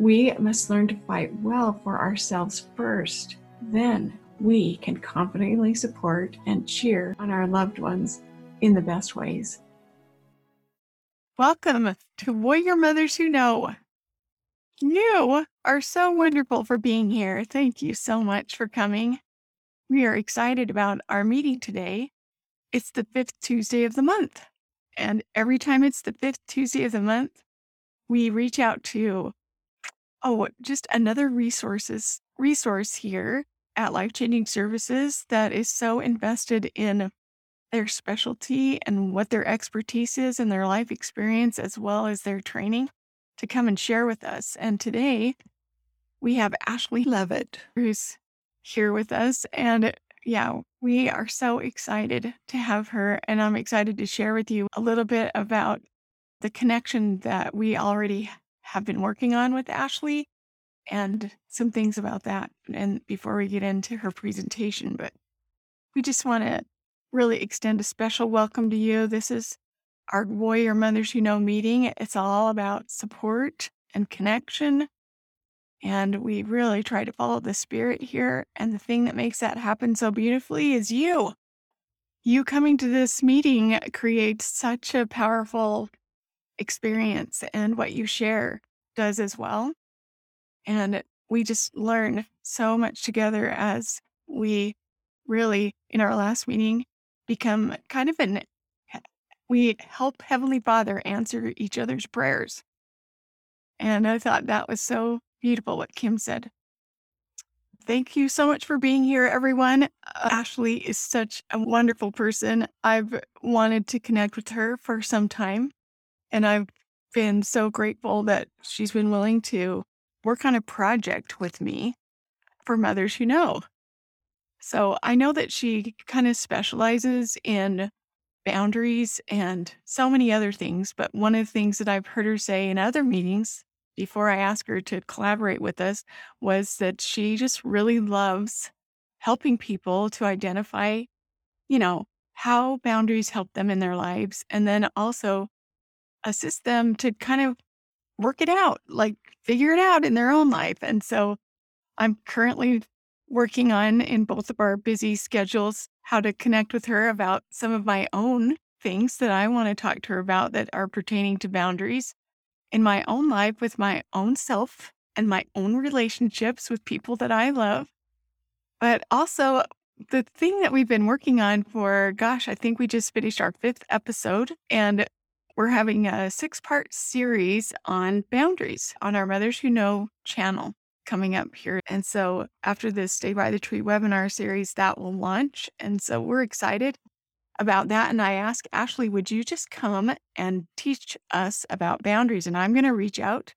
we must learn to fight well for ourselves first. Then we can confidently support and cheer on our loved ones in the best ways. Welcome to Warrior Mothers Who Know. You are so wonderful for being here. Thank you so much for coming. We are excited about our meeting today. It's the fifth Tuesday of the month. And every time it's the fifth Tuesday of the month, we reach out to, oh, just another resources resource here at Life Changing Services that is so invested in their specialty and what their expertise is and their life experience as well as their training to come and share with us. And today we have Ashley Levitt, who's here with us. And yeah, we are so excited to have her. And I'm excited to share with you a little bit about the connection that we already have been working on with Ashley and some things about that. And before we get into her presentation, but we just want to really extend a special welcome to you. This is our Warrior Mothers Who Know meeting. It's all about support and connection. And we really try to follow the spirit here. And the thing that makes that happen so beautifully is you. You coming to this meeting creates such a powerful experience, and what you share does as well. And we just learn so much together as we really, in our last meeting, become kind of an we help Heavenly Father answer each other's prayers. And I thought that was so beautiful what Kim said. Thank you so much for being here, everyone. Uh, Ashley is such a wonderful person. I've wanted to connect with her for some time, and I've been so grateful that she's been willing to work on a project with me for Mothers Who Know. So I know that she kind of specializes in boundaries and so many other things. But one of the things that I've heard her say in other meetings before I asked her to collaborate with us was that she just really loves helping people to identify, you know, how boundaries help them in their lives and then also assist them to kind of work it out, like figure it out in their own life. And so I'm currently working on in both of our busy schedules how to connect with her about some of my own things that I want to talk to her about that are pertaining to boundaries in my own life with my own self and my own relationships with people that I love. But also, the thing that we've been working on for, gosh, I think we just finished our fifth episode, and we're having a six part series on boundaries on our Mothers Who Know channel coming up here. And so after this Stay by the Tree webinar series, that will launch. And so we're excited about that. And I ask Ashley, would you just come and teach us about boundaries? And I'm going to reach out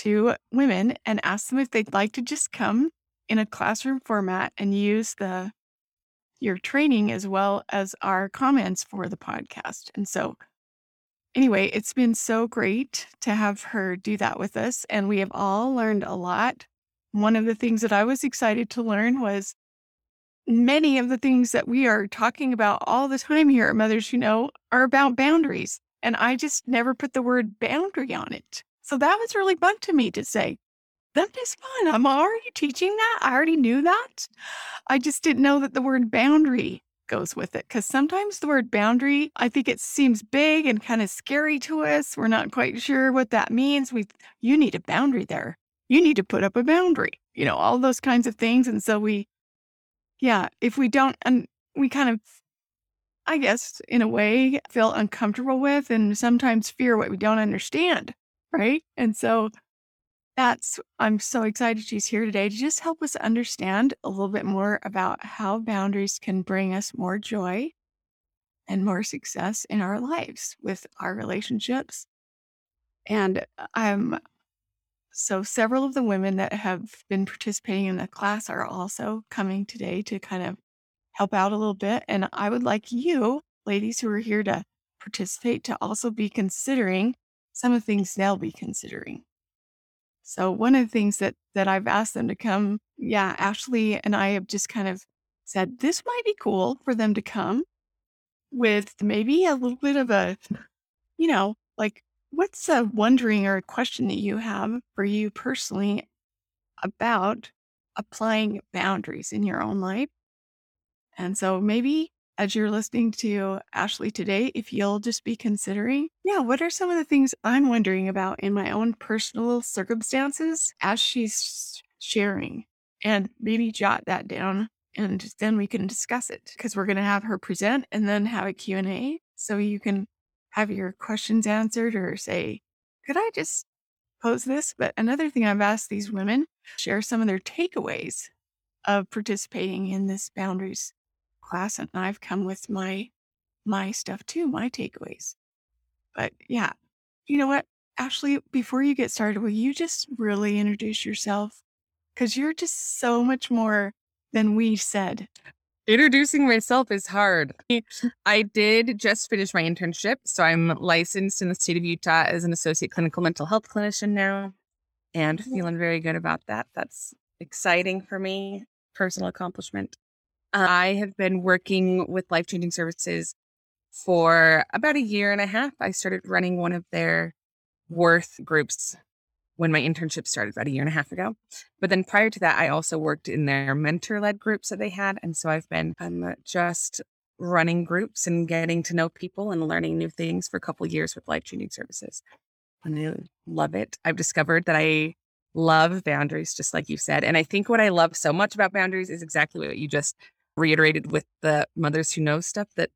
to women and ask them if they'd like to just come in a classroom format and use the your training as well as our comments for the podcast. And so anyway, it's been so great to have her do that with us and we have all learned a lot. One of the things that I was excited to learn was many of the things that we are talking about all the time here at Mothers Who Know are about boundaries. And I just never put the word boundary on it. So that was really fun to me to say, that is fun. I'm already teaching that. I already knew that. I just didn't know that the word boundary goes with it because sometimes the word boundary, I think it seems big and kind of scary to us. We're not quite sure what that means. We, you need a boundary there. You need to put up a boundary, you know, all those kinds of things. And so we yeah, if we don't and we kind of I guess in a way feel uncomfortable with and sometimes fear what we don't understand, right? And so that's I'm so excited she's here today to just help us understand a little bit more about how boundaries can bring us more joy and more success in our lives with our relationships. And uh, I'm so, several of the women that have been participating in the class are also coming today to kind of help out a little bit. And I would like you, ladies who are here to participate, to also be considering some of the things they'll be considering. So, one of the things that that I've asked them to come, yeah, Ashley and I have just kind of said this might be cool for them to come with maybe a little bit of a, you know, like What's a wondering or a question that you have for you personally about applying boundaries in your own life? And so maybe as you're listening to Ashley today, if you'll just be considering, yeah, what are some of the things I'm wondering about in my own personal circumstances as she's sharing? And maybe jot that down and then we can discuss it because we're going to have her present and then have a Q&A so you can have your questions answered or say, could I just pose this? But another thing I've asked these women share some of their takeaways of participating in this boundaries class. And I've come with my my stuff too, my takeaways. But yeah, you know what? Ashley, before you get started, will you just really introduce yourself? Because you're just so much more than we said. Introducing myself is hard. I did just finish my internship. So I'm licensed in the state of Utah as an associate clinical mental health clinician now and mm-hmm. feeling very good about that. That's exciting for me, personal accomplishment. Uh, I have been working with life changing services for about a year and a half. I started running one of their worth groups when my internship started about a year and a half ago. But then prior to that, I also worked in their mentor led groups that they had. And so I've been um, just running groups and getting to know people and learning new things for a couple years with life changing services. And I love it. I've discovered that I love boundaries, just like you said. And I think what I love so much about boundaries is exactly what you just reiterated with the mothers who know stuff that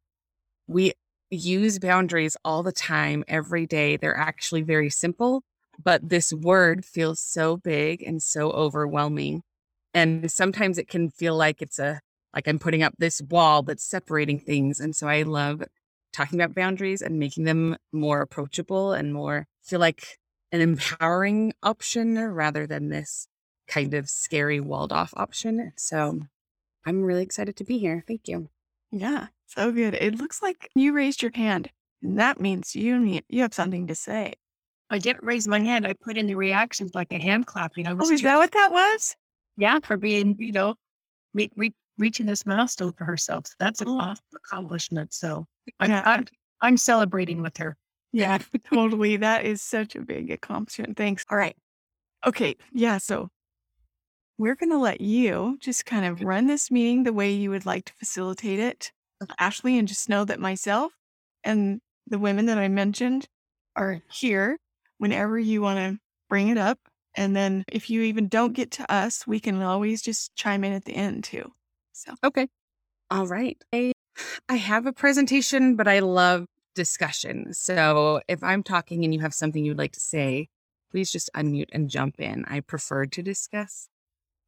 we use boundaries all the time, every day. They're actually very simple but this word feels so big and so overwhelming. And sometimes it can feel like it's a, like I'm putting up this wall that's separating things. And so I love talking about boundaries and making them more approachable and more feel like an empowering option rather than this kind of scary walled off option. So I'm really excited to be here. Thank you. Yeah, so good. It looks like you raised your hand. And that means you need you have something to say. I didn't raise my hand. I put in the reactions like a hand clapping. I oh, was oh, is that what that was? Yeah, for being, you know, re- re- reaching this milestone for herself. So that's an oh. accomplishment. So I, yeah. I'm, I'm celebrating with her. Yeah, totally. That is such a big accomplishment. Thanks. All right. Okay. Yeah. So we're going to let you just kind of run this meeting the way you would like to facilitate it, Ashley, and just know that myself and the women that I mentioned are here whenever you want to bring it up. And then if you even don't get to us, we can always just chime in at the end too. So, okay. All right. I, I have a presentation, but I love discussion. So if I'm talking and you have something you'd like to say, please just unmute and jump in. I prefer to discuss,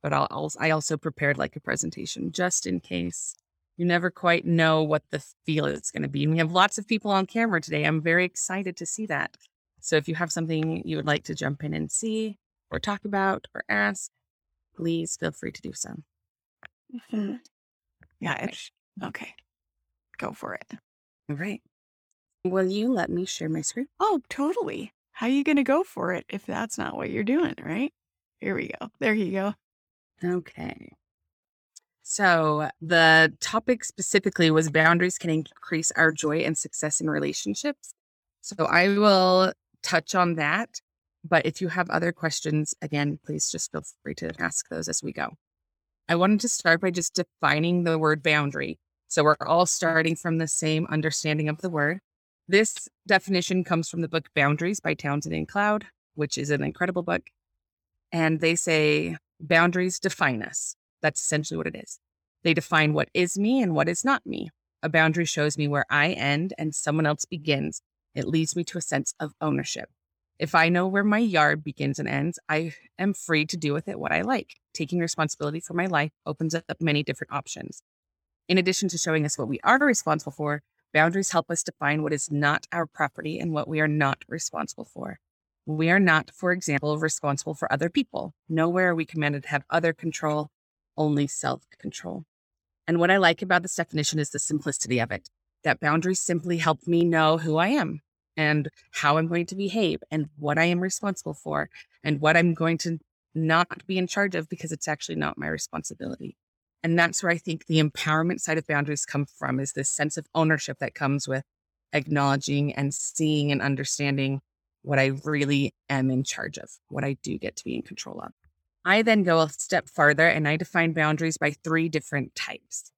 but I'll also, I also prepared like a presentation just in case. You never quite know what the feel is going to be. And we have lots of people on camera today. I'm very excited to see that. So if you have something you would like to jump in and see or talk about or ask, please feel free to do so. Mm-hmm. Yeah, it's okay. Go for it. All right. Will you let me share my screen? Oh, totally. How are you going to go for it if that's not what you're doing, right? Here we go. There you go. Okay. So, the topic specifically was boundaries can increase our joy and success in relationships. So, I will touch on that. But if you have other questions, again, please just feel free to ask those as we go. I wanted to start by just defining the word boundary. So, we're all starting from the same understanding of the word. This definition comes from the book Boundaries by Townsend and Cloud, which is an incredible book. And they say boundaries define us. That's essentially what it is. They define what is me and what is not me. A boundary shows me where I end and someone else begins. It leads me to a sense of ownership. If I know where my yard begins and ends, I am free to do with it what I like. Taking responsibility for my life opens up many different options. In addition to showing us what we are responsible for, Boundaries help us define what is not our property and what we are not responsible for. We are not, for example, responsible for other people. Nowhere are we commanded to have other control, only self control. And what I like about this definition is the simplicity of it that boundaries simply help me know who I am and how I'm going to behave and what I am responsible for and what I'm going to not be in charge of because it's actually not my responsibility. And that's where I think the empowerment side of boundaries come from is this sense of ownership that comes with acknowledging and seeing and understanding what I really am in charge of, what I do get to be in control of. I then go a step farther and I define boundaries by three different types.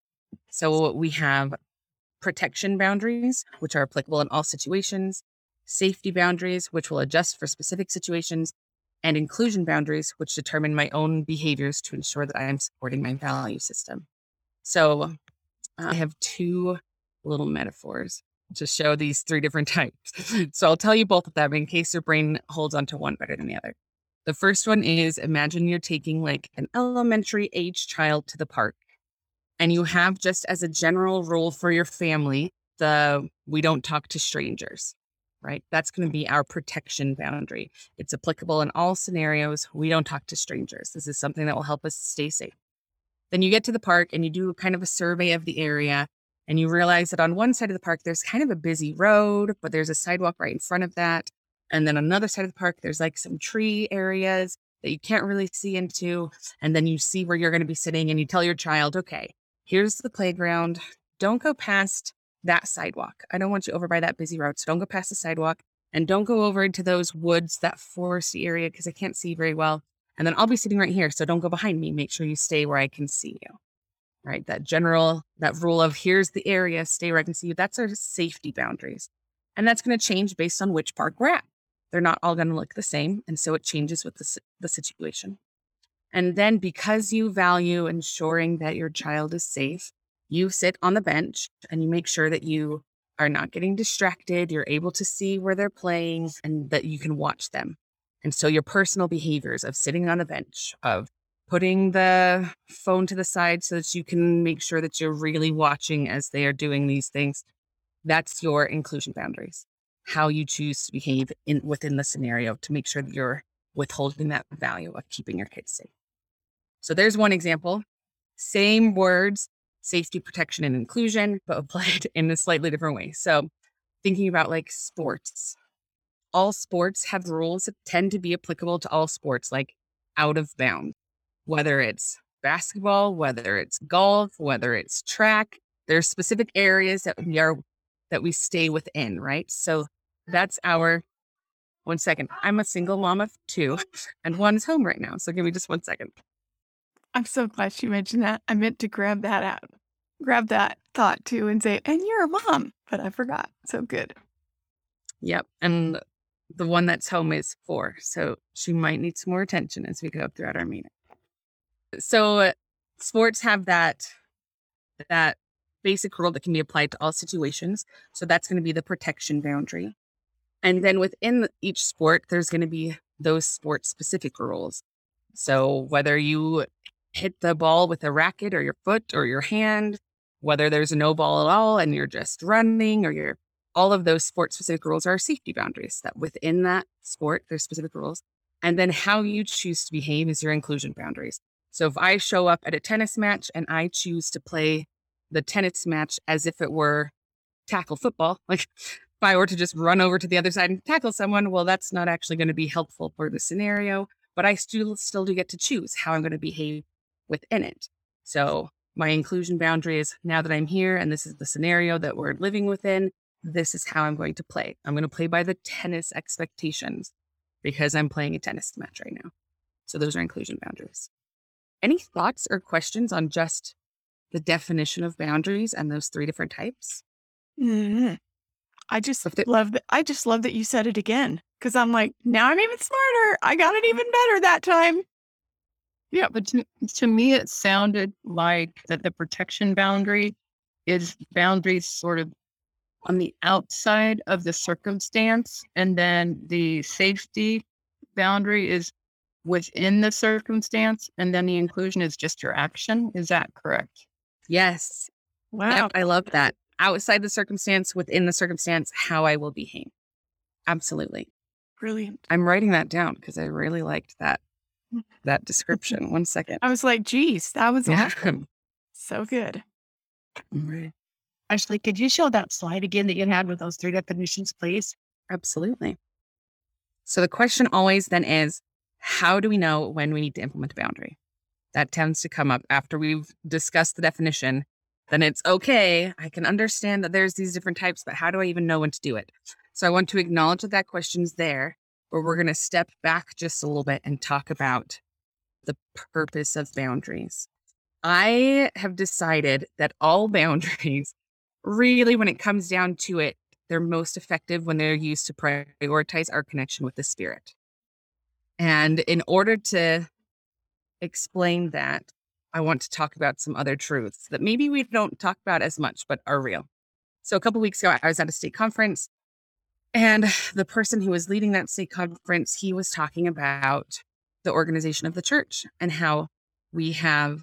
So we have protection boundaries, which are applicable in all situations, safety boundaries, which will adjust for specific situations, and inclusion boundaries, which determine my own behaviors to ensure that I am supporting my value system. So I have two little metaphors to show these three different types. so I'll tell you both of them in case your brain holds onto one better than the other. The first one is imagine you're taking like an elementary age child to the park and you have just as a general rule for your family the we don't talk to strangers right? That's going to be our protection boundary. It's applicable in all scenarios. We don't talk to strangers. This is something that will help us stay safe. Then you get to the park and you do kind of a survey of the area and you realize that on one side of the park, there's kind of a busy road, but there's a sidewalk right in front of that. And then another side of the park, there's like some tree areas that you can't really see into. And then you see where you're going to be sitting and you tell your child, okay, here's the playground. Don't go past that sidewalk. I don't want you over by that busy road. So don't go past the sidewalk and don't go over into those woods, that foresty area, because I can't see very well. And then I'll be sitting right here. So don't go behind me. Make sure you stay where I can see you. Right. That general, that rule of here's the area, stay where I can see you. That's our safety boundaries. And that's going to change based on which park we're at. They're not all going to look the same. And so it changes with the, the situation. And then because you value ensuring that your child is safe, you sit on the bench and you make sure that you are not getting distracted. You're able to see where they're playing and that you can watch them. And so your personal behaviors of sitting on the bench, of putting the phone to the side so that you can make sure that you're really watching as they are doing these things, that's your inclusion boundaries. How you choose to behave in within the scenario to make sure that you're withholding that value of keeping your kids safe. So there's one example. Same words, safety, protection, and inclusion, but applied in a slightly different way. So, thinking about like sports, all sports have rules that tend to be applicable to all sports, like out of bounds, whether it's basketball, whether it's golf, whether it's track. There's specific areas that we are that we stay within, right? So that's our one second. I'm a single mom of two, and one's home right now. So give me just one second. I'm so glad you mentioned that. I meant to grab that out, grab that thought too and say, and you're a mom, but I forgot. So good. Yep. And the one that's home is four. So she might need some more attention as we go throughout our meeting. So sports have that, that basic rule that can be applied to all situations. So that's going to be the protection boundary. And then within each sport, there's going to be those sport specific rules. So whether you hit the ball with a racket or your foot or your hand, whether there's no ball at all and you're just running or you're all of those sport specific rules are safety boundaries that within that sport there's specific rules and then how you choose to behave is your inclusion boundaries so if i show up at a tennis match and i choose to play the tennis match as if it were tackle football like if i were to just run over to the other side and tackle someone well that's not actually going to be helpful for the scenario but i still still do get to choose how i'm going to behave within it so my inclusion boundary is now that i'm here and this is the scenario that we're living within this is how I'm going to play. I'm going to play by the tennis expectations because I'm playing a tennis match right now. So those are inclusion boundaries. Any thoughts or questions on just the definition of boundaries and those three different types? Mm-hmm. I just love that. I just love that you said it again because I'm like, now I'm even smarter. I got it even better that time. Yeah, but to, to me, it sounded like that the protection boundary is boundaries sort of on the outside of the circumstance, and then the safety boundary is within the circumstance, and then the inclusion is just your action. Is that correct? Yes. Wow. Yep, I love that. Outside the circumstance, within the circumstance, how I will behave. Absolutely. Brilliant. I'm writing that down because I really liked that mm. that description. One second. I was like, geez, that was yeah. awesome. So good. Right. Ashley, could you show that slide again that you had with those three definitions, please? Absolutely. So the question always then is how do we know when we need to implement a boundary? That tends to come up after we've discussed the definition. Then it's okay. I can understand that there's these different types, but how do I even know when to do it? So I want to acknowledge that that question's there, but we're going to step back just a little bit and talk about the purpose of boundaries. I have decided that all boundaries really, when it comes down to it, they're most effective when they're used to prioritize our connection with the spirit. And in order to explain that, I want to talk about some other truths that maybe we don't talk about as much, but are real. So, a couple weeks ago, I was at a stake conference, and the person who was leading that stake conference, he was talking about the organization of the church and how we have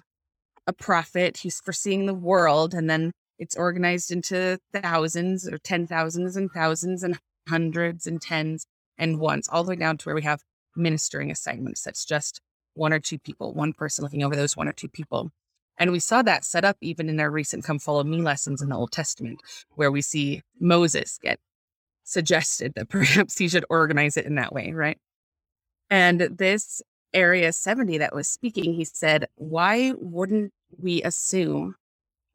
a prophet who's foreseeing the world, and then it's organized into thousands or ten thousands and thousands and hundreds and tens and ones, all the way down to where we have ministering assignments. That's just one or two people, one person looking over those one or two people. And we saw that set up even in our recent Come Follow Me lessons in the Old Testament, where we see Moses get suggested that perhaps he should organize it in that way, right? And this Area 70 that was speaking, he said, Why wouldn't we assume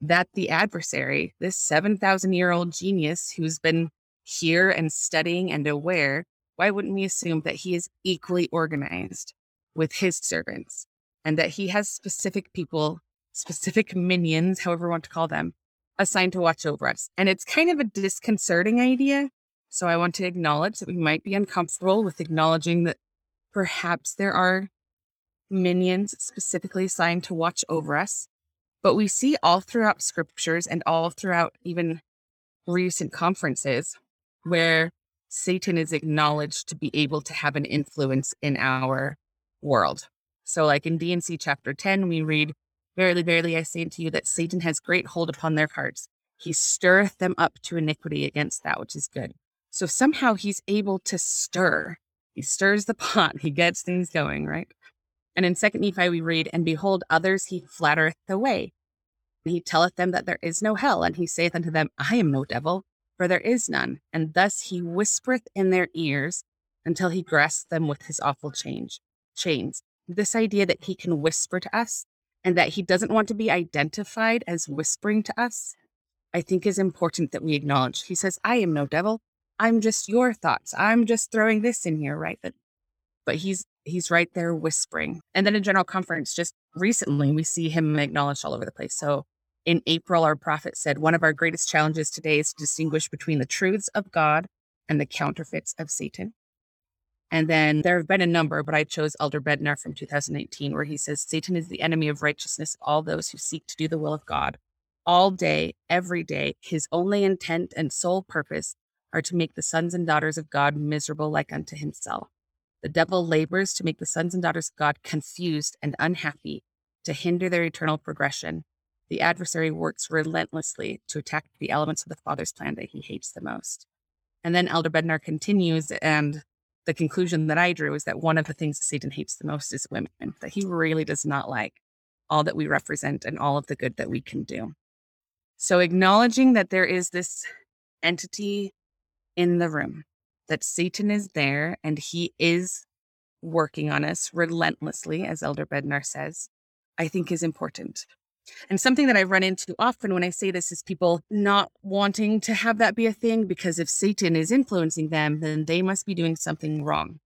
that the adversary, this 7,000 year old genius who's been here and studying and aware, why wouldn't we assume that he is equally organized with his servants and that he has specific people, specific minions, however you want to call them, assigned to watch over us? And it's kind of a disconcerting idea. So I want to acknowledge that we might be uncomfortable with acknowledging that perhaps there are minions specifically assigned to watch over us. But we see all throughout scriptures and all throughout even recent conferences where Satan is acknowledged to be able to have an influence in our world. So, like in D&C chapter 10, we read, Verily, verily, I say unto you that Satan has great hold upon their hearts. He stirreth them up to iniquity against that which is good. So somehow he's able to stir. He stirs the pot. He gets things going, right? And in second Nephi we read, And behold, others he flattereth away. He telleth them that there is no hell, and he saith unto them, I am no devil, for there is none. And thus he whispereth in their ears until he grasps them with his awful change chains. This idea that he can whisper to us and that he doesn't want to be identified as whispering to us, I think is important that we acknowledge. He says, I am no devil. I'm just your thoughts. I'm just throwing this in here, right? But but he's he's right there whispering. And then in general conference, just recently, we see him acknowledged all over the place. So in April, our prophet said, One of our greatest challenges today is to distinguish between the truths of God and the counterfeits of Satan. And then there have been a number, but I chose Elder Bednar from 2018, where he says, Satan is the enemy of righteousness, all those who seek to do the will of God. All day, every day, his only intent and sole purpose are to make the sons and daughters of God miserable like unto himself. The devil labors to make the sons and daughters of God confused and unhappy, to hinder their eternal progression. The adversary works relentlessly to attack the elements of the Father's plan that he hates the most. And then Elder Bednar continues, and the conclusion that I drew is that one of the things Satan hates the most is women, that he really does not like all that we represent and all of the good that we can do. So, acknowledging that there is this entity in the room, that Satan is there and he is working on us relentlessly, as Elder Bednar says, I think is important. And something that I run into often when I say this is people not wanting to have that be a thing because if Satan is influencing them, then they must be doing something wrong.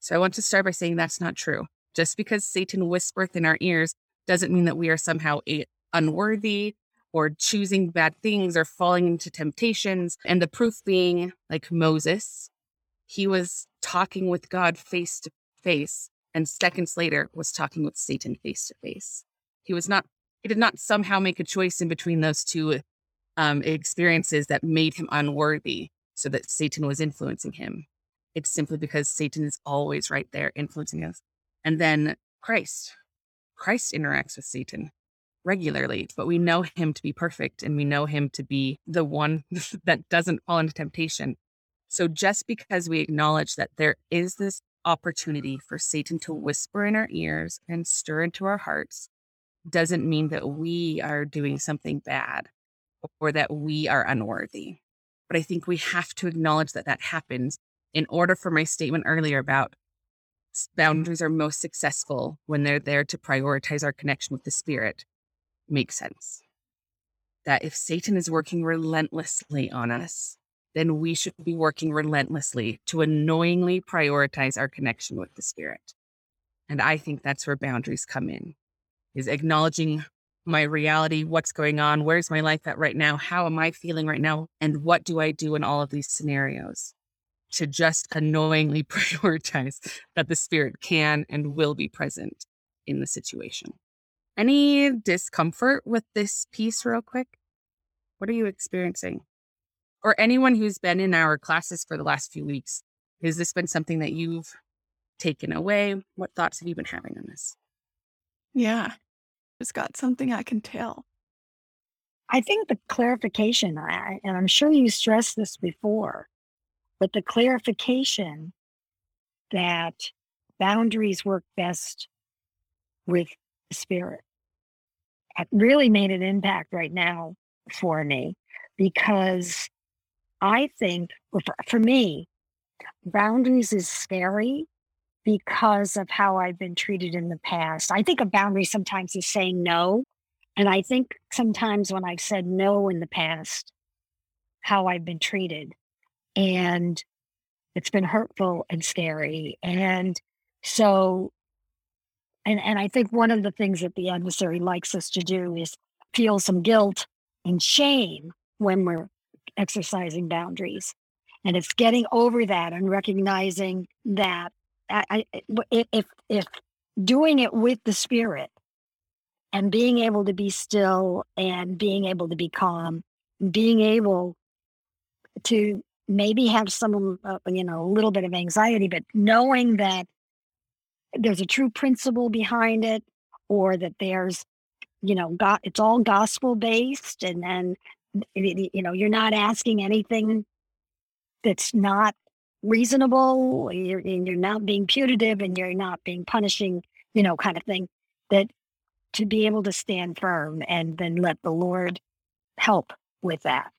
So I want to start by saying that's not true. Just because Satan whispereth in our ears doesn't mean that we are somehow eh, unworthy or choosing bad things or falling into temptations. And the proof being like Moses, he was talking with God face to face, and seconds later was talking with Satan face to face. He was not, he did not somehow make a choice in between those two um, experiences that made him unworthy so that Satan was influencing him. It's simply because Satan is always right there influencing us. And then Christ, Christ interacts with Satan regularly, but we know him to be perfect and we know him to be the one that doesn't fall into temptation. So just because we acknowledge that there is this opportunity for Satan to whisper in our ears and stir into our hearts doesn't mean that we are doing something bad or that we are unworthy. But I think we have to acknowledge that that happens in order for my statement earlier about mm-hmm. boundaries are most successful when they're there to prioritize our connection with the spirit make sense. That if Satan is working relentlessly on us, then we should be working relentlessly to annoyingly prioritize our connection with the spirit. And I think that's where boundaries come in is acknowledging my reality, what's going on, where's my life at right now, how am I feeling right now, and what do I do in all of these scenarios to just annoyingly prioritize that the spirit can and will be present in the situation. Any discomfort with this piece, real quick? What are you experiencing? Or anyone who's been in our classes for the last few weeks, has this been something that you've taken away? What thoughts have you been having on this? Yeah, it's got something I can tell. I think the clarification, I, and I'm sure you stressed this before, but the clarification that boundaries work best with spirit really made an impact right now for me because I think for, for me, boundaries is scary because of how I've been treated in the past. I think a boundary sometimes is saying no. And I think sometimes when I've said no in the past, how I've been treated. And it's been hurtful and scary. And so and and I think one of the things that the adversary likes us to do is feel some guilt and shame when we're exercising boundaries. And it's getting over that and recognizing that I, I, if if doing it with the spirit and being able to be still and being able to be calm, being able to maybe have some, uh, you know, a little bit of anxiety, but knowing that there's a true principle behind it or that there's you know got it's all gospel based and then you know you're not asking anything that's not reasonable you're, you're not being punitive and you're not being punishing you know kind of thing that to be able to stand firm and then let the lord help with that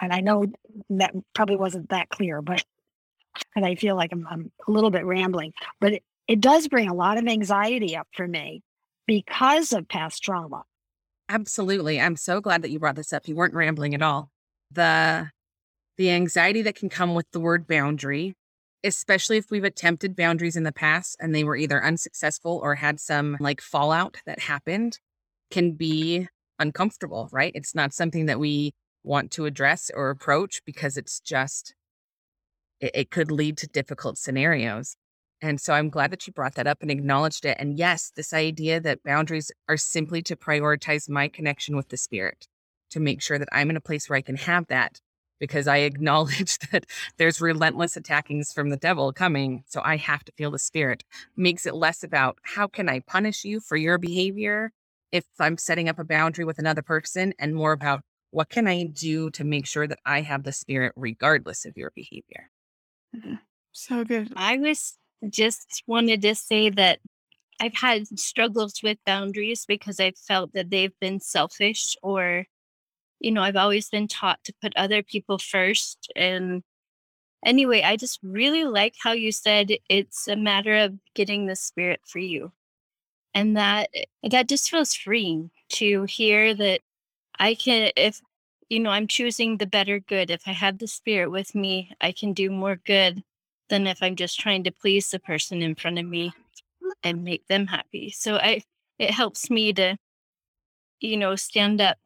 and i know that probably wasn't that clear but and i feel like i'm, I'm a little bit rambling but it, it does bring a lot of anxiety up for me because of past trauma. Absolutely. I'm so glad that you brought this up. You weren't rambling at all. The the anxiety that can come with the word boundary, especially if we've attempted boundaries in the past and they were either unsuccessful or had some like fallout that happened, can be uncomfortable, right? It's not something that we want to address or approach because it's just it, it could lead to difficult scenarios. And so I'm glad that you brought that up and acknowledged it. And yes, this idea that boundaries are simply to prioritize my connection with the spirit, to make sure that I'm in a place where I can have that. Because I acknowledge that there's relentless attackings from the devil coming. So I have to feel the spirit. Makes it less about how can I punish you for your behavior if I'm setting up a boundary with another person and more about what can I do to make sure that I have the spirit regardless of your behavior. Mm-hmm. So good. I was just wanted to say that I've had struggles with boundaries because I felt that they've been selfish or you know, I've always been taught to put other people first and anyway, I just really like how you said it's a matter of getting the spirit for you. And that eh, that just feels freeing to hear that I can if you know, I'm choosing the better good. If I have the spirit with me, I can do more good than if I'm just trying to please the person in front of me and make them happy. So I it helps me to you know stand up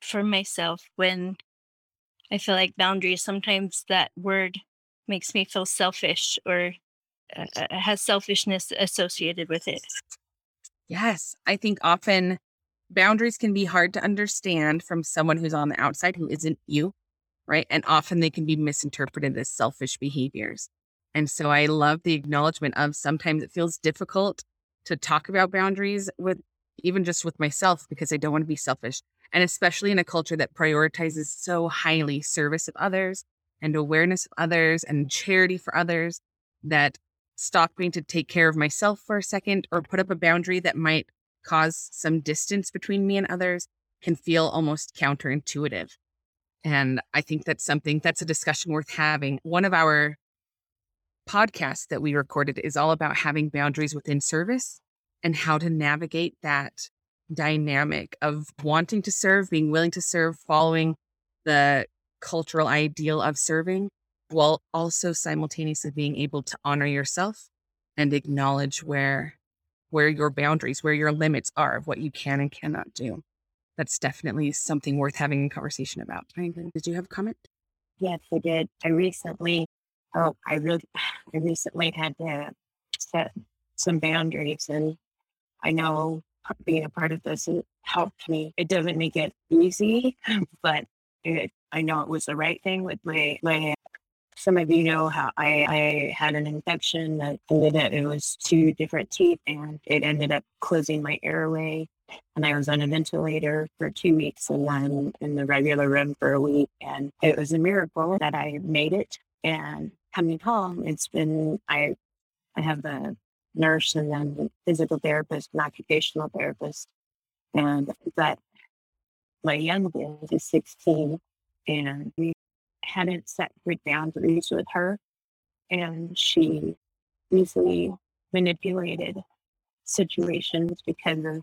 for myself when I feel like boundaries sometimes that word makes me feel selfish or uh, uh, has selfishness associated with it. Yes, I think often boundaries can be hard to understand from someone who's on the outside who isn't you, right? And often they can be misinterpreted as selfish behaviors. And so I love the acknowledgement of sometimes it feels difficult to talk about boundaries with even just with myself because I don't want to be selfish. And especially in a culture that prioritizes so highly service of others and awareness of others and charity for others that stop me to take care of myself for a second or put up a boundary that might cause some distance between me and others can feel almost counterintuitive. And I think that's something that's a discussion worth having. One of our podcasts that we recorded is all about having boundaries within service and how to navigate that dynamic of wanting to serve, being willing to serve, following the cultural ideal of serving, while also simultaneously being able to honor yourself and acknowledge where where your boundaries, where your limits are of what you can and cannot do. That's definitely something worth having a conversation about. Did you have a comment? Yes, I did. I recently, oh, I really, I recently had to set some boundaries, and I know being a part of this helped me. It doesn't make it easy, but it, I know it was the right thing with my my. Some of you know how I, I had an infection that ended up it was two different teeth and it ended up closing my airway and I was on a ventilator for two weeks and then in the regular room for a week. And it was a miracle that I made it. And coming home, it's been I I have the nurse and then physical therapist and occupational therapist. And that my youngest is 16 and we hadn't set good boundaries with her. And she easily manipulated situations because of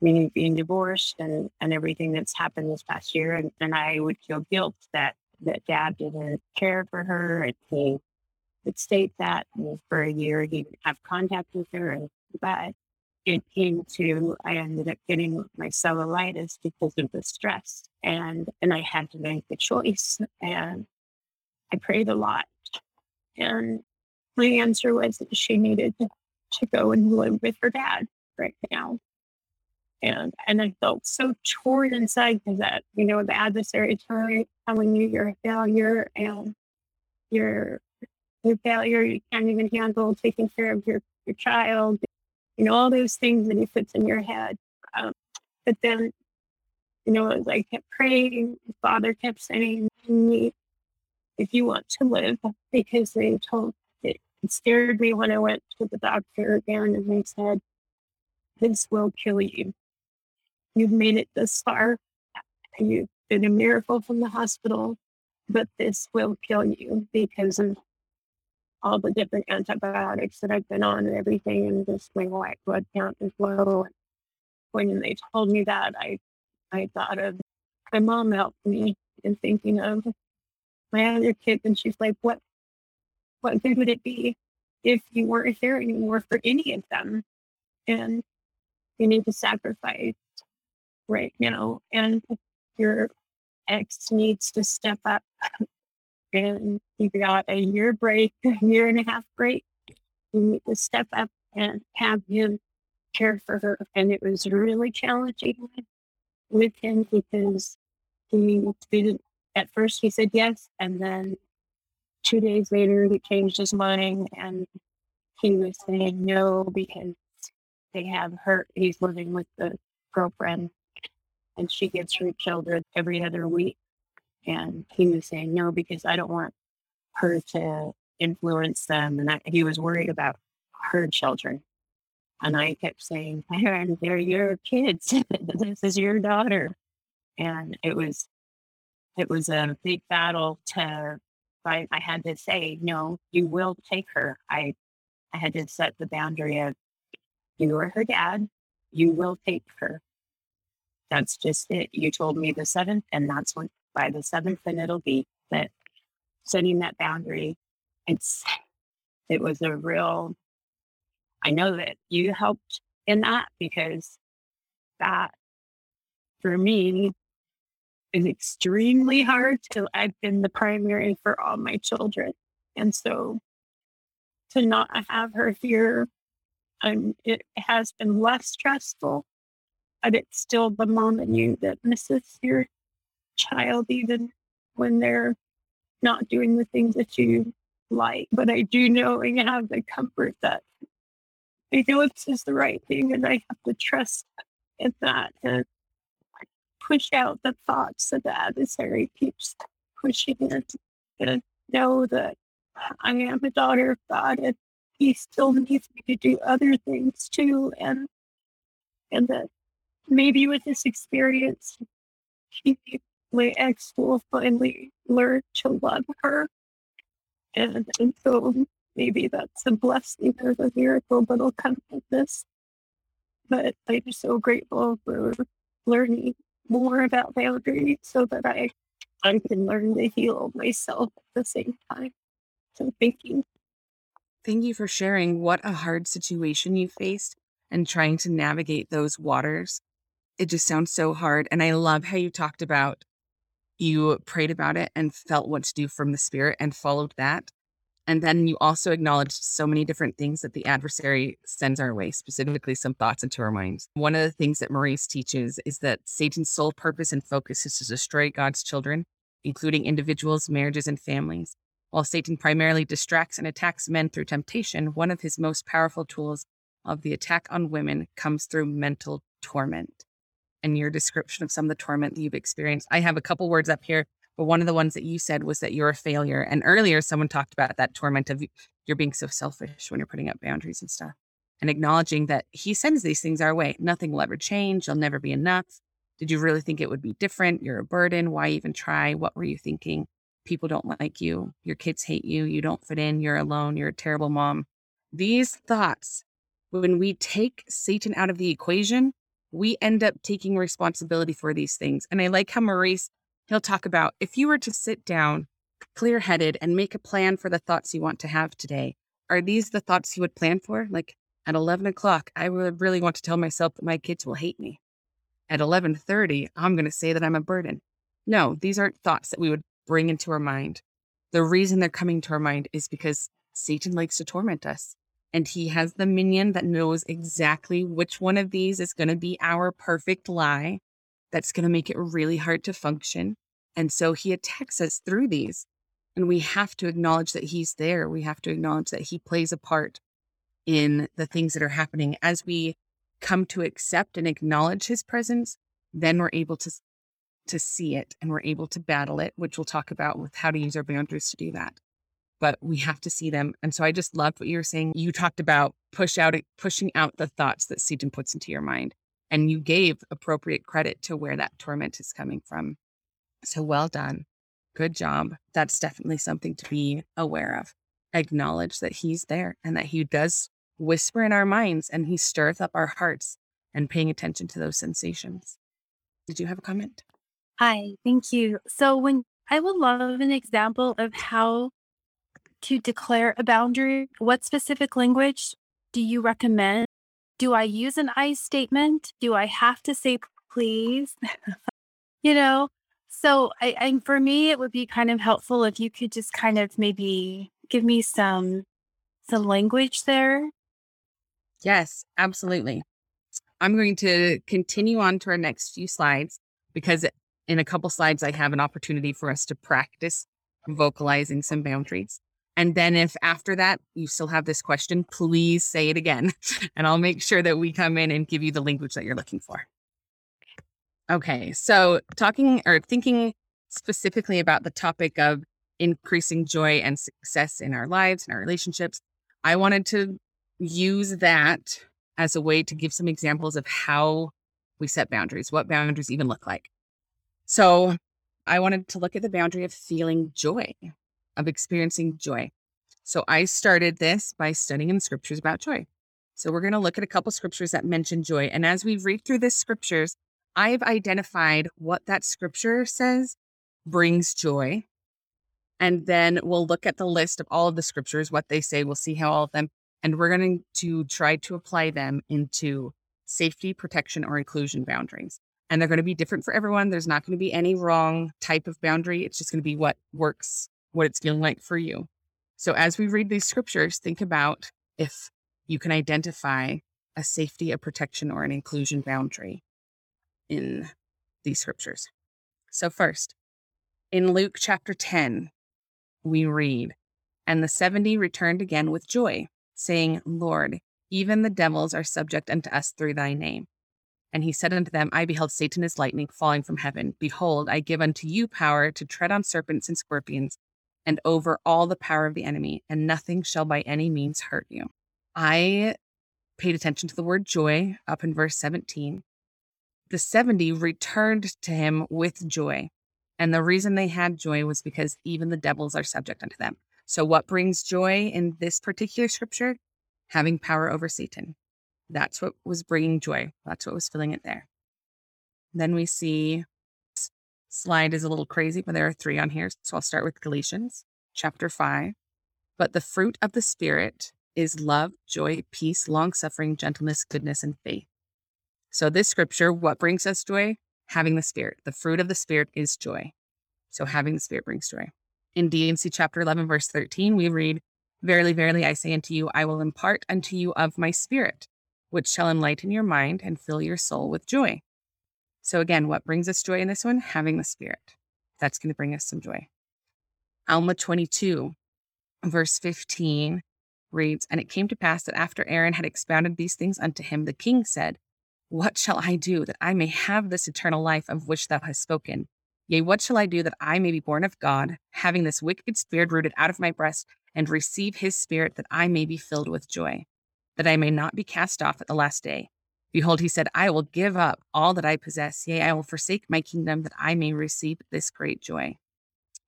me being divorced and, and everything that's happened this past year. And, and I would feel guilt that, that dad didn't care for her and he would state that for a year he would have contact with her. But it came to I ended up getting my cellulitis because of the stress. And and I had to make the choice. And I prayed a lot. And my answer was that she needed to, to go and live with her dad right now. And and I felt so torn inside because that, you know, the adversary telling you you're a failure and you're your failure, you can't even handle taking care of your, your child, you know, all those things that he puts in your head. Um, but then, you know, as I kept praying, Father kept saying if you want to live, because they told it, it scared me when I went to the doctor again and they said, this will kill you. You've made it this far. You've been a miracle from the hospital, but this will kill you because of all the different antibiotics that I've been on and everything, and just my white blood count is low. When they told me that, I I thought of my mom helped me in thinking of my other kids, and she's like, "What what good would it be if you weren't here anymore for any of them?" And you need to sacrifice right You know, and your ex needs to step up and he got a year break, a year and a half break. We to step up and have him care for her. And it was really challenging with him because he didn't at first he said yes, and then two days later he changed his mind and he was saying no because they have her. He's living with the girlfriend, and she gets her children every other week. And he was saying no because I don't want her to influence them, and I, he was worried about her children. And I kept saying, Aaron, they're your kids. this is your daughter. And it was it was a big battle to I, I had to say, no, you will take her. I I had to set the boundary of you are her dad, you will take her. That's just it. You told me the seventh, and that's what by the seventh, and it'll be that setting that boundary. It's it was a real I know that you helped in that because that for me is extremely hard to I've been the primary for all my children. And so to not have her here, um, it has been less stressful, but it's still the mom in you that misses your child even when they're not doing the things that you like. But I do know and have the comfort that I know this is the right thing and I have to trust in that and push out the thoughts that the adversary keeps pushing it and know that I am a daughter of God and he still needs me to do other things too and and that maybe with this experience he my ex will finally learn to love her and, and so maybe that's a blessing or a miracle that'll come from this. But I'm so grateful for learning more about boundaries so that I I can learn to heal myself at the same time. So thank you. Thank you for sharing what a hard situation you faced and trying to navigate those waters. It just sounds so hard. And I love how you talked about you prayed about it and felt what to do from the spirit and followed that. And then you also acknowledged so many different things that the adversary sends our way, specifically some thoughts into our minds. One of the things that Maurice teaches is that Satan's sole purpose and focus is to destroy God's children, including individuals, marriages, and families. While Satan primarily distracts and attacks men through temptation, one of his most powerful tools of the attack on women comes through mental torment. And your description of some of the torment that you've experienced. I have a couple words up here but one of the ones that you said was that you're a failure. And earlier, someone talked about that torment of you're being so selfish when you're putting up boundaries and stuff. And acknowledging that he sends these things our way. Nothing will ever change. You'll never be enough. Did you really think it would be different? You're a burden. Why even try? What were you thinking? People don't like you. Your kids hate you. You don't fit in. You're alone. You're a terrible mom. These thoughts, when we take Satan out of the equation, we end up taking responsibility for these things. And I like how Maurice he'll talk about if you were to sit down clear headed and make a plan for the thoughts you want to have today, are these the thoughts you would plan for? Like at 11 o'clock, I would really want to tell myself that my kids will hate me. At 11:30, I'm going to say that I'm a burden. No, these aren't thoughts that we would bring into our mind. The reason they're coming to our mind is because Satan likes to torment us. And he has the minion that knows exactly which one of these is going to be our perfect lie that's going to make it really hard to function. And so he attacks us through these. And we have to acknowledge that he's there. We have to acknowledge that he plays a part in the things that are happening. As we come to accept and acknowledge his presence, then we're able to to see it and we're able to battle it, which we'll talk about with how to use our boundaries to do that. But we have to see them. And so I just loved what you were saying. You talked about push out pushing out the thoughts that Satan puts into your mind and you gave appropriate credit to where that torment is coming from. So well done. Good job. That's definitely something to be aware of. Acknowledge that he's there and that he does whisper in our minds and he stirs up our hearts and paying attention to those sensations. Did you have a comment? Hi, thank you. So when I would love an example of how to declare a boundary, what specific language do you recommend? do I use an I statement? Do I have to say please? you know, so I, and for me, it would be kind of helpful if you could just kind of maybe give me some some language there. Yes, absolutely. I'm going to continue on to our next few slides because in a couple slides, I have an opportunity for us to practice vocalizing some boundaries. And then if after that you still have this question, please say it again. And I'll make sure that we come in and give you the language that you're looking for. Okay. So talking or thinking specifically about the topic of increasing joy and success in our lives and our relationships, I wanted to use that as a way to give some examples of how we set boundaries, what boundaries even look like. So I wanted to look at the boundary of feeling joy of experiencing joy. So I started this by studying in scriptures about joy. So we're going to look at a couple scriptures that mention joy. And as we read through this scriptures, I've identified what that scripture says brings joy. And then we'll look at the list of all of the scriptures, what they say. We'll see how all of them, and we're going to try to apply them into safety, protection, or inclusion boundaries. And they're going to be different for everyone. There's not going to be any wrong type of boundary. It's just going to be what works what it's feeling like for you. So as we read these scriptures, think about if you can identify a safety, a protection, or an inclusion boundary in these scriptures. So, first, in Luke chapter 10, we read, And the 70 returned again with joy, saying, Lord, even the devils are subject unto us through thy name. And he said unto them, I beheld Satan as lightning falling from heaven. Behold, I give unto you power to tread on serpents and scorpions and over all the power of the enemy, and nothing shall by any means hurt you. I paid attention to the word joy up in verse 17. The 70 returned to him with joy. And the reason they had joy was because even the devils are subject unto them. So, what brings joy in this particular scripture? Having power over Satan. That's what was bringing joy. That's what was filling it there. Then we see slide is a little crazy, but there are three on here. So I'll start with Galatians chapter 5. But the fruit of the Spirit is love, joy, peace, long suffering, gentleness, goodness, and faith. So, this scripture, what brings us joy? Having the Spirit. The fruit of the Spirit is joy. So, having the Spirit brings joy. In D&C chapter 11, verse 13, we read, Verily, verily, I say unto you, I will impart unto you of my Spirit, which shall enlighten your mind and fill your soul with joy. So, again, what brings us joy in this one? Having the Spirit. That's going to bring us some joy. Alma 22, verse 15 reads, And it came to pass that after Aaron had expounded these things unto him, the king said, What shall I do that I may have this eternal life of which thou hast spoken? Yea, what shall I do that I may be born of God, having this wicked spirit rooted out of my breast, and receive his spirit that I may be filled with joy, that I may not be cast off at the last day? Behold, he said, I will give up all that I possess. Yea, I will forsake my kingdom that I may receive this great joy.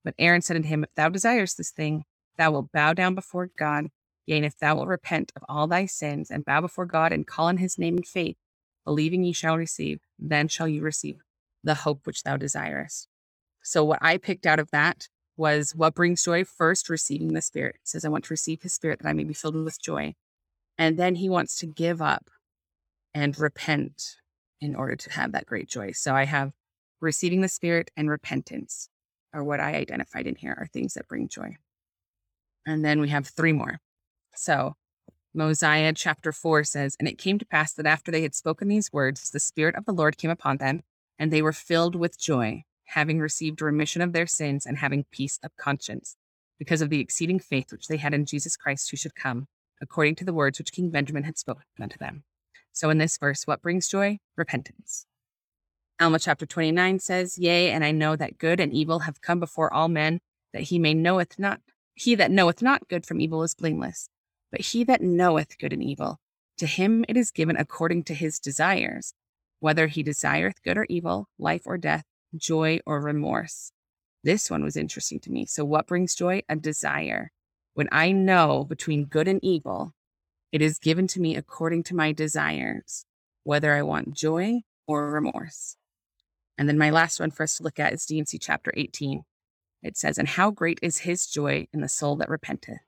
But Aaron said unto him, If thou desirest this thing, thou wilt bow down before God. Yea, and if thou wilt repent of all thy sins and bow before God and call on his name in faith, believing ye shall receive, then shall you receive the hope which thou desirest. So, what I picked out of that was what brings joy first, receiving the Spirit. It says, I want to receive his Spirit that I may be filled with joy. And then he wants to give up and repent in order to have that great joy. So I have receiving the Spirit and repentance are what I identified in here are things that bring joy. And then we have three more. So Mosiah chapter 4 says, And it came to pass that after they had spoken these words, the Spirit of the Lord came upon them, and they were filled with joy, having received remission of their sins and having peace of conscience, because of the exceeding faith which they had in Jesus Christ who should come, according to the words which King Benjamin had spoken unto them. So in this verse, what brings joy? Repentance. Alma chapter 29 says, Yea, and I know that good and evil have come before all men, that he may knoweth not, he that knoweth not good from evil is blameless. But he that knoweth good and evil, to him it is given according to his desires, whether he desireth good or evil, life or death, joy or remorse. This one was interesting to me. So, what brings joy? A desire. When I know between good and evil, it is given to me according to my desires, whether I want joy or remorse. And then my last one for us to look at is D&C chapter 18. It says, And how great is his joy in the soul that repenteth.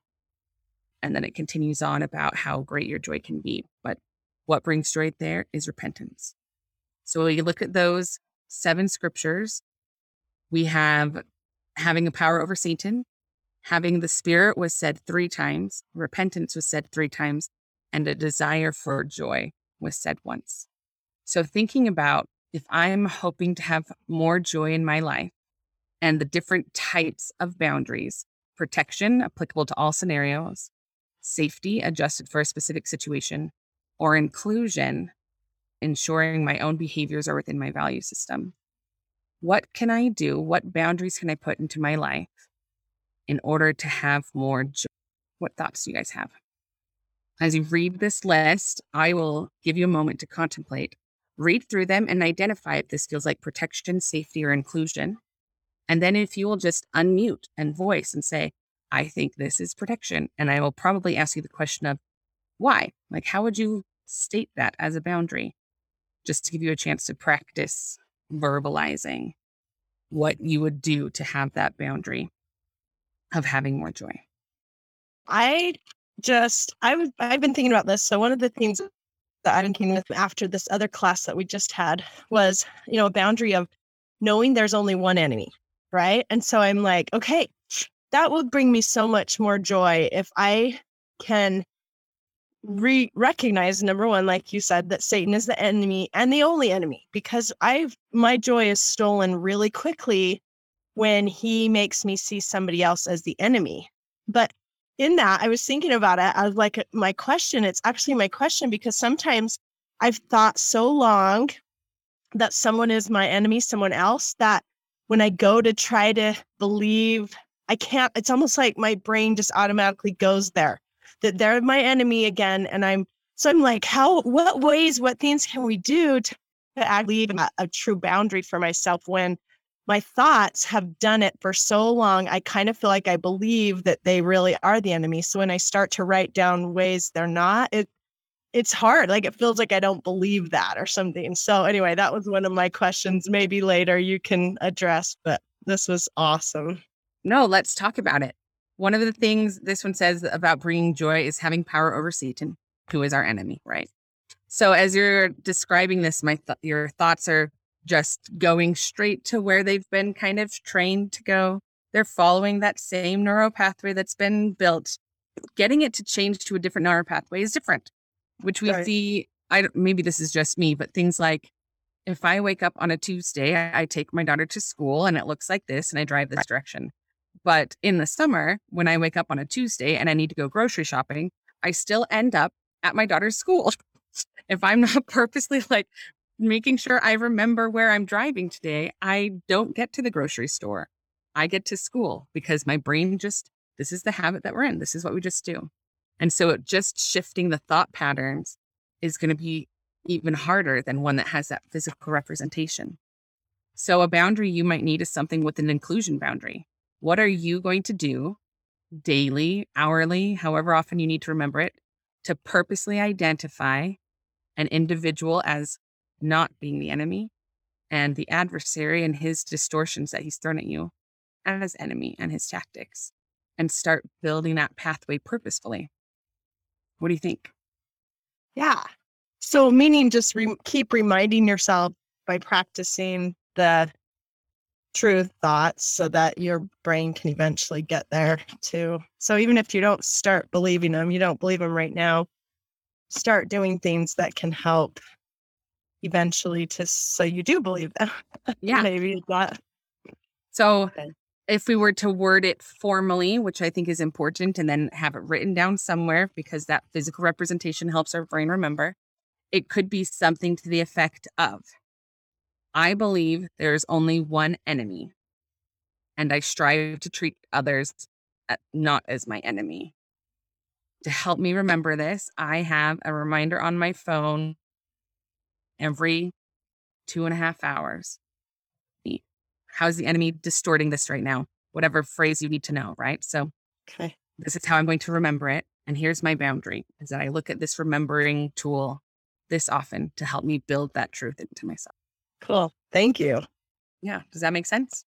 And then it continues on about how great your joy can be. But what brings joy there is repentance. So we look at those seven scriptures. We have having a power over Satan, Having the Spirit was said three times, repentance was said three times, and a desire for joy was said once. So, thinking about if I'm hoping to have more joy in my life and the different types of boundaries, protection applicable to all scenarios, safety adjusted for a specific situation, or inclusion, ensuring my own behaviors are within my value system. What can I do? What boundaries can I put into my life in order to have more joy? What thoughts do you guys have? As you read this list, I will give you a moment to contemplate. Read through them and identify if this feels like protection, safety, or inclusion. And then if you will just unmute and voice and say, I think this is protection. And I will probably ask you the question of why? Like, how would you state that as a boundary? Just to give you a chance to practice verbalizing what you would do to have that boundary of having more joy. I just I I've been thinking about this. So one of the things that been thinking with after this other class that we just had was, you know, a boundary of knowing there's only one enemy, right? And so I'm like, okay, that would bring me so much more joy if I can re- recognize number one, like you said, that Satan is the enemy and the only enemy, because I've my joy is stolen really quickly when he makes me see somebody else as the enemy. But in that, I was thinking about it I was like my question. It's actually my question because sometimes I've thought so long that someone is my enemy, someone else, that when I go to try to believe, I can't, it's almost like my brain just automatically goes there that they're my enemy again. And I'm, so I'm like, how, what ways, what things can we do to, to leave a, a true boundary for myself when my thoughts have done it for so long, I kind of feel like I believe that they really are the enemy. So when I start to write down ways they're not, it it's hard. Like it feels like I don't believe that or something. So anyway, that was one of my questions. Maybe later you can address, but this was awesome. No, let's talk about it. One of the things this one says about bringing joy is having power over Satan, who is our enemy, right? So as you're describing this, my th- your thoughts are just going straight to where they've been kind of trained to go. They're following that same neural pathway that's been built. Getting it to change to a different neural pathway is different, which we right. see. I maybe this is just me, but things like if I wake up on a Tuesday, I, I take my daughter to school and it looks like this, and I drive this direction. But in the summer, when I wake up on a Tuesday and I need to go grocery shopping, I still end up at my daughter's school. if I'm not purposely like making sure I remember where I'm driving today, I don't get to the grocery store. I get to school because my brain just, this is the habit that we're in. This is what we just do. And so just shifting the thought patterns is going to be even harder than one that has that physical representation. So a boundary you might need is something with an inclusion boundary. What are you going to do daily, hourly, however often you need to remember it, to purposely identify an individual as not being the enemy and the adversary and his distortions that he's thrown at you as enemy and his tactics and start building that pathway purposefully. What do you think? Yeah. So, meaning just re- keep reminding yourself by practicing the true thoughts so that your brain can eventually get there too. So, even if you don't start believing them, you don't believe them right now, start doing things that can help eventually to so you do believe them. Yeah. Maybe that. So okay. if we were to word it formally, which I think is important, and then have it written down somewhere because that physical representation helps our brain remember, it could be something to the effect of I believe there's only one enemy, and I strive to treat others uh, not as my enemy. To help me remember this, I have a reminder on my phone every two and a half hours. How's the enemy distorting this right now? Whatever phrase you need to know, right? So, okay. this is how I'm going to remember it. And here's my boundary is that I look at this remembering tool this often to help me build that truth into myself. Cool. Thank you. Yeah. Does that make sense?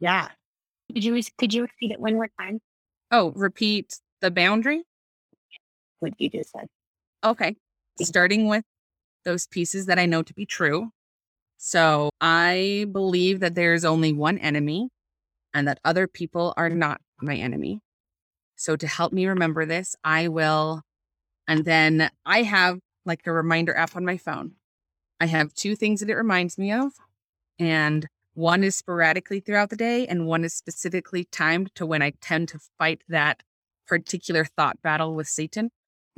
Yeah. Could you could you repeat it one more time? Oh, repeat the boundary? What you just said. Okay. Starting with those pieces that I know to be true. So I believe that there's only one enemy and that other people are not my enemy. So to help me remember this, I will, and then I have like a reminder app on my phone. I have two things that it reminds me of, and one is sporadically throughout the day, and one is specifically timed to when I tend to fight that particular thought battle with Satan.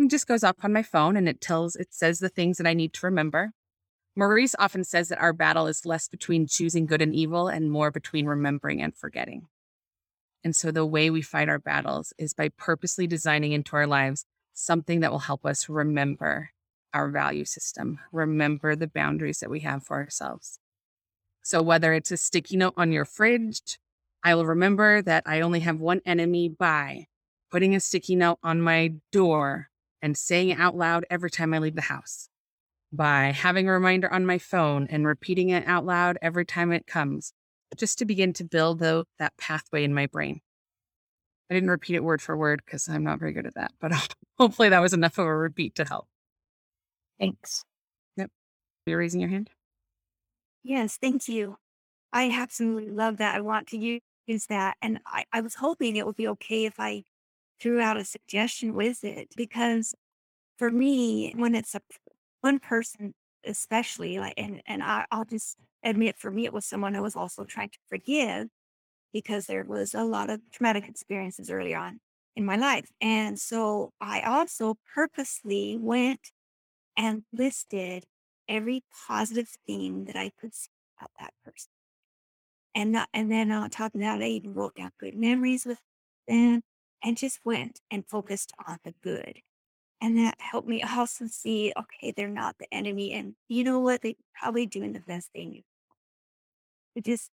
Just goes up on my phone and it tells, it says the things that I need to remember. Maurice often says that our battle is less between choosing good and evil and more between remembering and forgetting. And so the way we fight our battles is by purposely designing into our lives something that will help us remember our value system, remember the boundaries that we have for ourselves. So whether it's a sticky note on your fridge, I will remember that I only have one enemy by putting a sticky note on my door and saying it out loud every time I leave the house, by having a reminder on my phone and repeating it out loud every time it comes, just to begin to build the, that pathway in my brain. I didn't repeat it word for word because I'm not very good at that, but hopefully that was enough of a repeat to help. Thanks. Yep. You're raising your hand? Yes, thank you. I absolutely love that. I want to use that. And I, I was hoping it would be okay if I threw out a suggestion with it because for me, when it's a one person, especially like, and, and I, I'll just admit for me, it was someone I was also trying to forgive because there was a lot of traumatic experiences early on in my life. And so I also purposely went and listed every positive thing that I could see about that person. And not, and then on top of that, I even wrote down good memories with them and just went and focused on the good. And that helped me also see, okay, they're not the enemy. And you know what? They're probably doing the best thing. It just,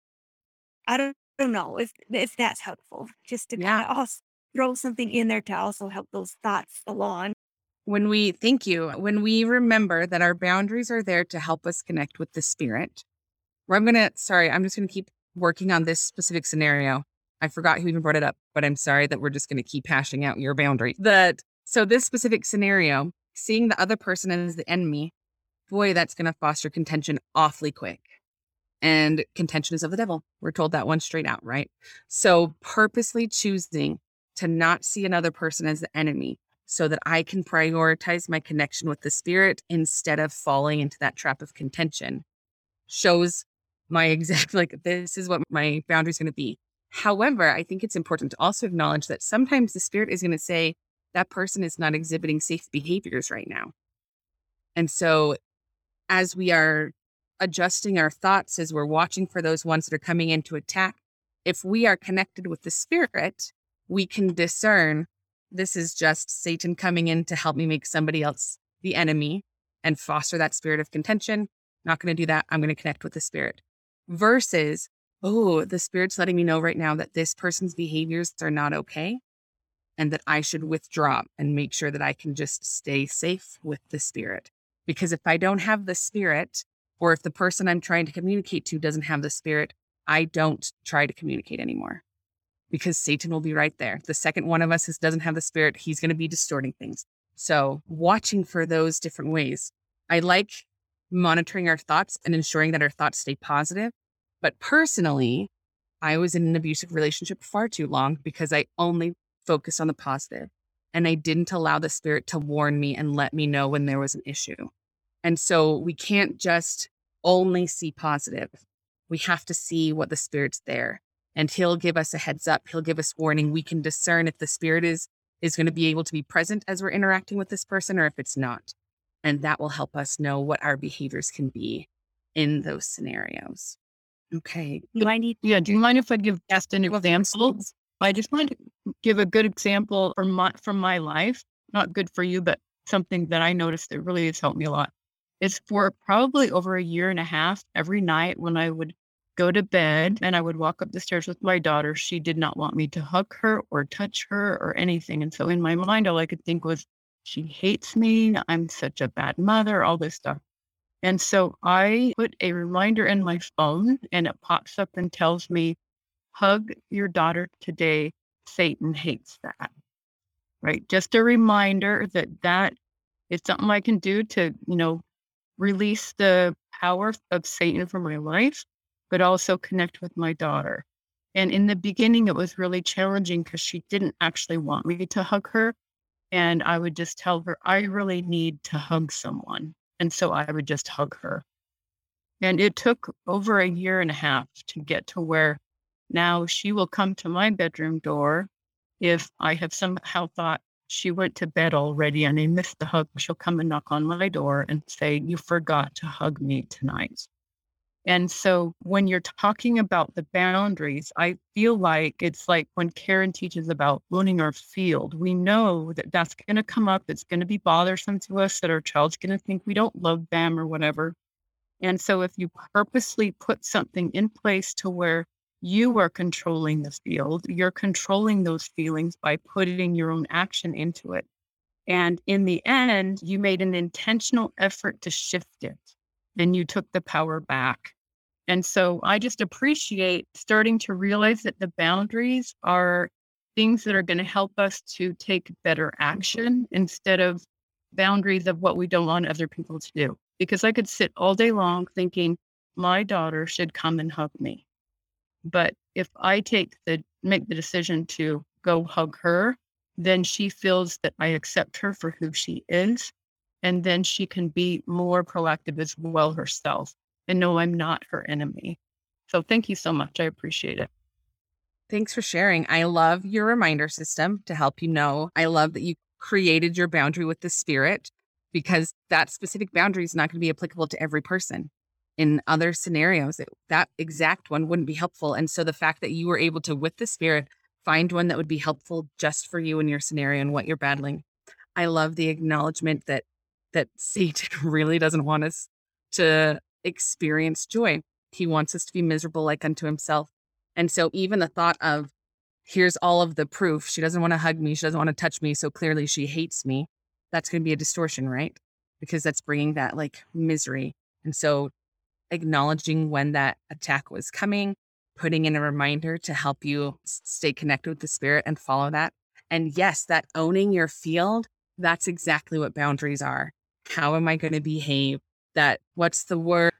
I don't, don't know if if that's helpful. Just to Yeah. kind of also throw something in there to also help those thoughts along. When we, thank you, when we remember that our boundaries are there to help us connect with the spirit, where I'm going to, sorry, I'm just going to keep working on this specific scenario. I forgot who even brought it up, but I'm sorry that we're just going to keep hashing out your boundary. That, so this specific scenario, seeing the other person as the enemy, boy, that's going to foster contention awfully quick. And contention is of the devil. We're told that one straight out, right? So purposely choosing to not see another person as the enemy so that I can prioritize my connection with the spirit instead of falling into that trap of contention shows my exact, like, this is what my boundary is going to be. However, I think it's important to also acknowledge that sometimes the spirit is going to say that person is not exhibiting safe behaviors right now. And so as we are adjusting our thoughts, as we're watching for those ones that are coming in to attack, if we are connected with the spirit, we can discern this is just Satan coming in to help me make somebody else the enemy and foster that spirit of contention. Not going to do that. I'm going to connect with the spirit versus, oh, the spirit's letting me know right now that this person's behaviors are not okay and that I should withdraw and make sure that I can just stay safe with the spirit. Because if I don't have the spirit, or if the person I'm trying to communicate to doesn't have the spirit, I don't try to communicate anymore because Satan will be right there. The second one of us is, doesn't have the spirit, he's going to be distorting things. So, watching for those different ways. I like monitoring our thoughts and ensuring that our thoughts stay positive. But personally, I was in an abusive relationship far too long because I only focused on the positive and I didn't allow the spirit to warn me and let me know when there was an issue. And so we can't just only see positive. We have to see what the spirit's there and he'll give us a heads up. He'll give us warning. We can discern if the spirit is is going to be able to be present as we're interacting with this person or if it's not. And that will help us know what our behaviors can be in those scenarios. Okay. Do I need Yeah. Do you mind if I give just an example? I just want to give a good example from my from my life. Not good for you, but something that I noticed that really has helped me a lot. It's for probably over a year and a half. Every night when I would go to bed and I would walk up the stairs with my daughter, she did not want me to hug her or touch her or anything. And so in my mind, all I could think was, she hates me. I'm such a bad mother, all this stuff. And so I put a reminder in my phone and it pops up and tells me, hug your daughter today. Satan hates that. Right. Just a reminder that that is something I can do to, you know, release the power of Satan from my life, but also connect with my daughter. And in the beginning, it was really challenging because she didn't actually want me to hug her. And I would just tell her, I really need to hug someone. And so I would just hug her. And it took over a year and a half to get to where now she will come to my bedroom door if I have somehow thought she went to bed already and I missed the hug. She'll come and knock on my door and say, You forgot to hug me tonight. And so when you're talking about the boundaries, I feel like it's like when Karen teaches about owning our field, we know that that's going to come up. It's going to be bothersome to us that our child's going to think we don't love them or whatever. And so if you purposely put something in place to where you are controlling the field, you're controlling those feelings by putting your own action into it. And in the end, you made an intentional effort to shift it then you took the power back. And so I just appreciate starting to realize that the boundaries are things that are going to help us to take better action instead of boundaries of what we don't want other people to do. Because I could sit all day long thinking my daughter should come and hug me. But if I take the make the decision to go hug her, then she feels that I accept her for who she is and then she can be more proactive as well herself and know I'm not her enemy. So thank you so much. I appreciate it. Thanks for sharing. I love your reminder system to help you know. I love that you created your boundary with the spirit because that specific boundary is not going to be applicable to every person. In other scenarios, it, that exact one wouldn't be helpful. And so the fact that you were able to, with the spirit, find one that would be helpful just for you in your scenario and what you're battling. I love the acknowledgement that that Satan really doesn't want us to experience joy. He wants us to be miserable like unto himself. And so, even the thought of, here's all of the proof, she doesn't want to hug me, she doesn't want to touch me, so clearly she hates me, that's going to be a distortion, right? Because that's bringing that like misery. And so, acknowledging when that attack was coming, putting in a reminder to help you stay connected with the spirit and follow that. And yes, that owning your field, that's exactly what boundaries are how am I going to behave? That what's the word?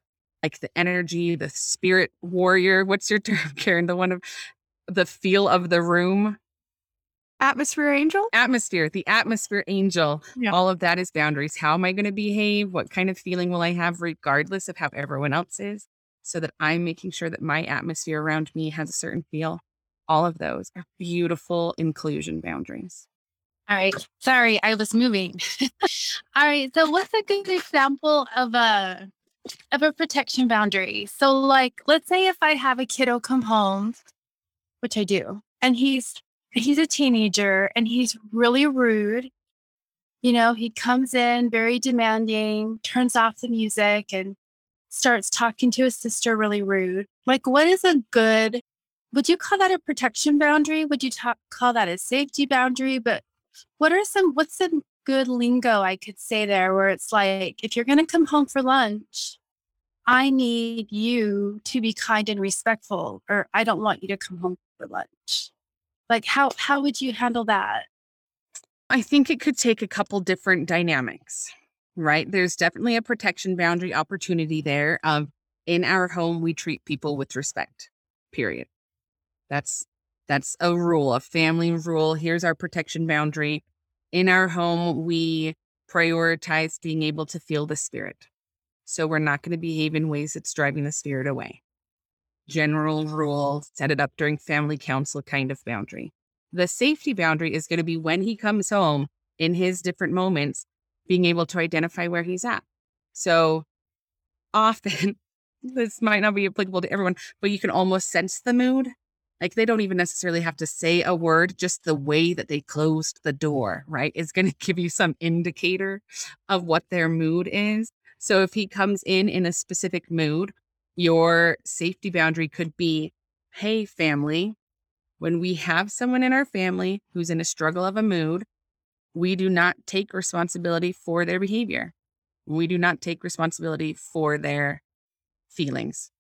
Like the energy, the spirit warrior. What's your term, Karen? The one of the feel of the room. Atmosphere angel? Atmosphere, the atmosphere angel. Yeah. All of that is boundaries. How am I going to behave? What kind of feeling will I have, regardless of how everyone else is? So that I'm making sure that my atmosphere around me has a certain feel. All of those are beautiful inclusion boundaries. All right. Sorry, I was moving. All right. So what's a good example of a of a protection boundary? So like let's say if I have a kiddo come home, which I do, and he's he's a teenager and he's really rude. You know, he comes in very demanding, turns off the music and starts talking to his sister really rude. Like what is a good would you call that a protection boundary? Would you talk, call that a safety boundary? But what are some, what's some good lingo I could say there where it's like, if you're going to come home for lunch, I need you to be kind and respectful, or I don't want you to come home for lunch. Like, how, how would you handle that? I think it could take a couple different dynamics, right? There's definitely a protection boundary opportunity there of in our home, we treat people with respect, period. That's that's a rule, a family rule. Here's our protection boundary. In our home, we prioritize being able to feel the spirit. So we're not going to behave in ways that's driving the spirit away. General rule, set it up during family council kind of boundary. The safety boundary is going to be when he comes home in his different moments, being able to identify where he's at. So often, this might not be applicable to everyone, but you can almost sense the mood like they don't even necessarily have to say a word, just the way that they closed the door, right, is going to give you some indicator of what their mood is. So if he comes in in a specific mood, your safety boundary could be hey, family, when we have someone in our family who's in a struggle of a mood, we do not take responsibility for their behavior. We do not take responsibility for their feelings.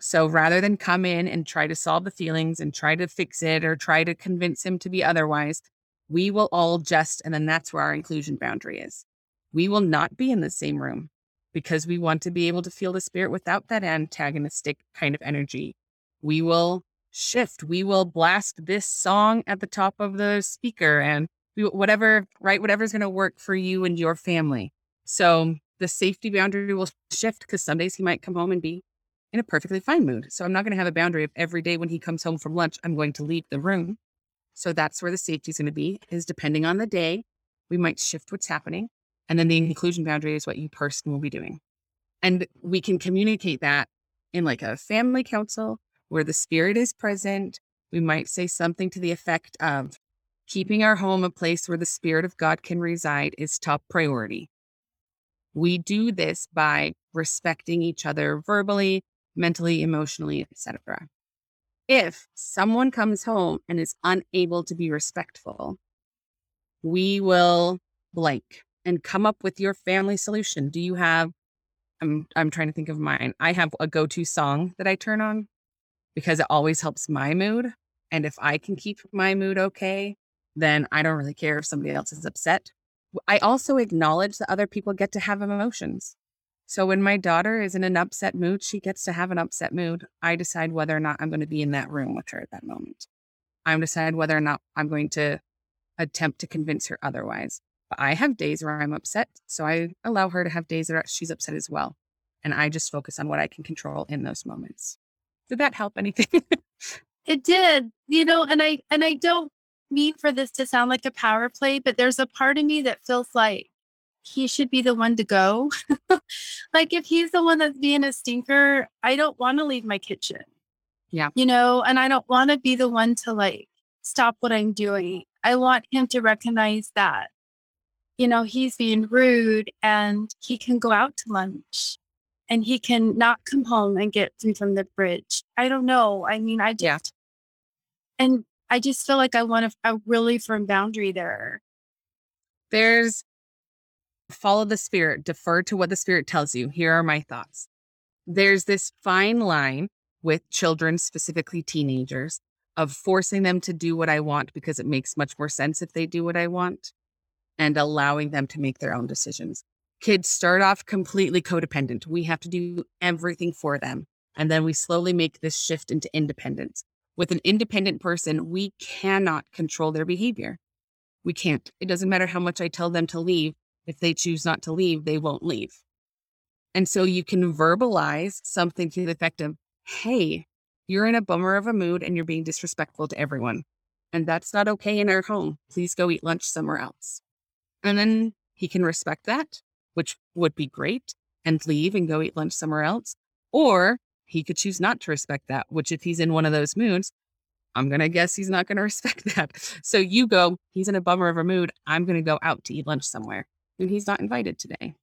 So rather than come in and try to solve the feelings and try to fix it or try to convince him to be otherwise, we will all just, and then that's where our inclusion boundary is. We will not be in the same room because we want to be able to feel the spirit without that antagonistic kind of energy. We will shift. We will blast this song at the top of the speaker and we, whatever, right? Whatever's going to work for you and your family. So the safety boundary will shift because some days he might come home and be in a perfectly fine mood. So I'm not going to have a boundary of every day when he comes home from lunch, I'm going to leave the room. So that's where the safety is going to be, is depending on the day, we might shift what's happening. And then the inclusion boundary is what you personally will be doing. And we can communicate that in like a family council where the spirit is present. We might say something to the effect of keeping our home a place where the spirit of God can reside is top priority. We do this by respecting each other verbally, mentally, emotionally, etc. If someone comes home and is unable to be respectful, we will blank and come up with your family solution. Do you have I'm I'm trying to think of mine. I have a go-to song that I turn on because it always helps my mood. And if I can keep my mood okay, then I don't really care if somebody else is upset. I also acknowledge that other people get to have emotions. So when my daughter is in an upset mood, she gets to have an upset mood. I decide whether or not I'm going to be in that room with her at that moment. I'm decide whether or not I'm going to attempt to convince her otherwise. But I have days where I'm upset, so I allow her to have days that she's upset as well. And I just focus on what I can control in those moments. Did that help anything? it did. You know, and I and I don't mean for this to sound like a power play, but there's a part of me that feels like he should be the one to go. like if he's the one that's being a stinker, I don't want to leave my kitchen. Yeah. You know, and I don't want to be the one to like stop what I'm doing. I want him to recognize that, you know, he's being rude and he can go out to lunch and he can not come home and get food from the fridge. I don't know. I mean, I just, yeah. and I just feel like I want a, a really firm boundary there. There's follow the spirit, defer to what the spirit tells you. Here are my thoughts. There's this fine line with children, specifically teenagers, of forcing them to do what I want because it makes much more sense if they do what I want and allowing them to make their own decisions. Kids start off completely codependent. We have to do everything for them. And then we slowly make this shift into independence. With an independent person, we cannot control their behavior. We can't. It doesn't matter how much I tell them to leave. If they choose not to leave, they won't leave. And so you can verbalize something to the effect of, hey, you're in a bummer of a mood and you're being disrespectful to everyone. And that's not okay in our home. Please go eat lunch somewhere else. And then he can respect that, which would be great, and leave and go eat lunch somewhere else. Or he could choose not to respect that, which if he's in one of those moods, I'm going to guess he's not going to respect that. So you go, he's in a bummer of a mood. I'm going to go out to eat lunch somewhere. And he's not invited today.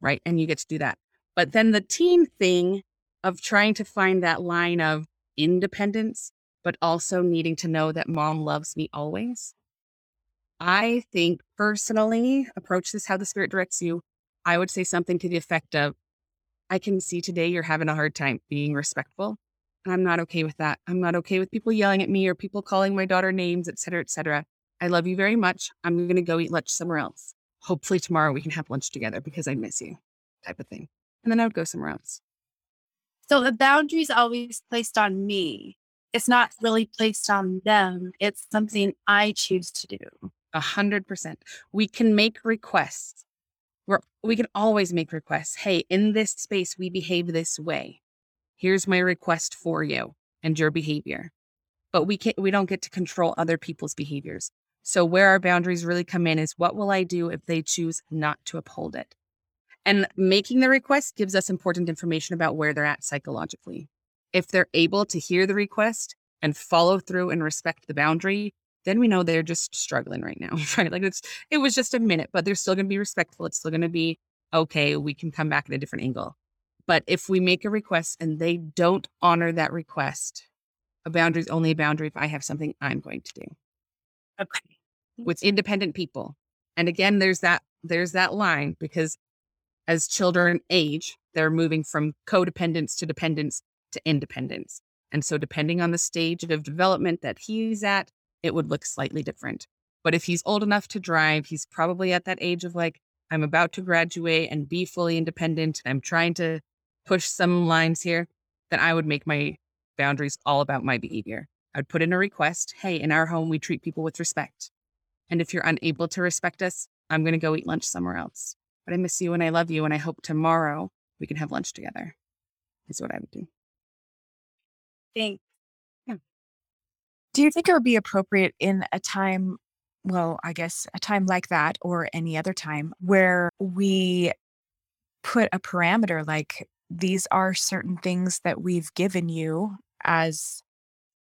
Right. And you get to do that. But then the team thing of trying to find that line of independence, but also needing to know that mom loves me always. I think personally, approach this how the spirit directs you. I would say something to the effect of, I can see today you're having a hard time being respectful. And I'm not okay with that. I'm not okay with people yelling at me or people calling my daughter names, et cetera, et cetera. I love you very much. I'm going to go eat lunch somewhere else. Hopefully tomorrow we can have lunch together because I miss you, type of thing. And then I would go somewhere else. So the boundary is always placed on me. It's not really placed on them. It's something I choose to do. A hundred percent. We can make requests. We're, we can always make requests. Hey, in this space, we behave this way. Here's my request for you and your behavior. But we can't, we don't get to control other people's behaviors. So where our boundaries really come in is what will I do if they choose not to uphold it? And making the request gives us important information about where they're at psychologically. If they're able to hear the request and follow through and respect the boundary, then we know they're just struggling right now, right? Like it's it was just a minute, but they're still going to be respectful. It's still going to be okay. We can come back at a different angle. But if we make a request and they don't honor that request, a boundary is only a boundary if I have something I'm going to do. Okay. Mm. With independent people. And again, there's that there's that line because as children age, they're moving from codependence to dependence to independence. And so depending on the stage of development that he's at, it would look slightly different. But if he's old enough to drive, he's probably at that age of like, I'm about to graduate and be fully independent. I'm trying to push some lines here, then I would make my boundaries all about my behavior. I'd put in a request Hey, in our home, we treat people with respect. And if you're unable to respect us, I'm going to go eat lunch somewhere else. but I miss you and I love you. And I hope tomorrow we can have lunch together, is what I would do. Thanks. Hmm. Do you think it would be appropriate in a time, well, I guess a time like that or any other time where we put a parameter like these are certain things that we've given you as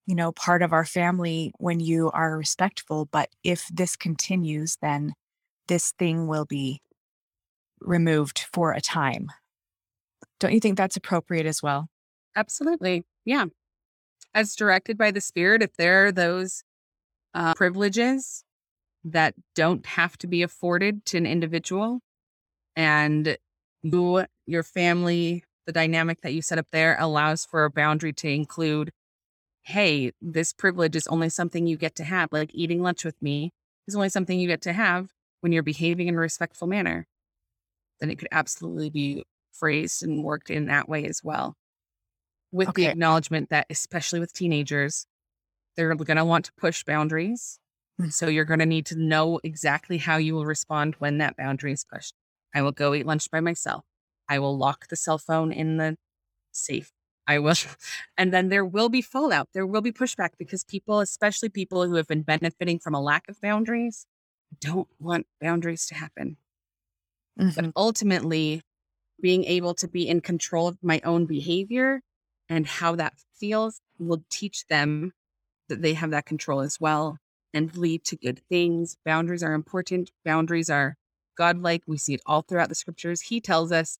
you know part of our family when you are respectful but if this continues then this thing will be removed for a time don't you think that's appropriate as well Absolutely. Yeah. As directed by the Spirit, if there are those uh, privileges that don't have to be afforded to an individual, and you, your family, the dynamic that you set up there allows for a boundary to include hey, this privilege is only something you get to have, like eating lunch with me is only something you get to have when you're behaving in a respectful manner, then it could absolutely be phrased and worked in that way as well. With the acknowledgement that especially with teenagers they're going to want to push boundaries Mm. so you're going to need to know exactly how you will respond when that boundary is pushed. I will go eat lunch by myself. I will lock the cell phone in the safe i will and then there will be fallout there will be pushback because people especially people who have been benefiting from a lack of boundaries don't want boundaries to happen but Mhm. ultimately being able to be in control of my own behavior and how that feels will teach them that they have that control as well and lead to good things. Boundaries are important. Boundaries are godlike. We see it all throughout the scriptures. He tells us,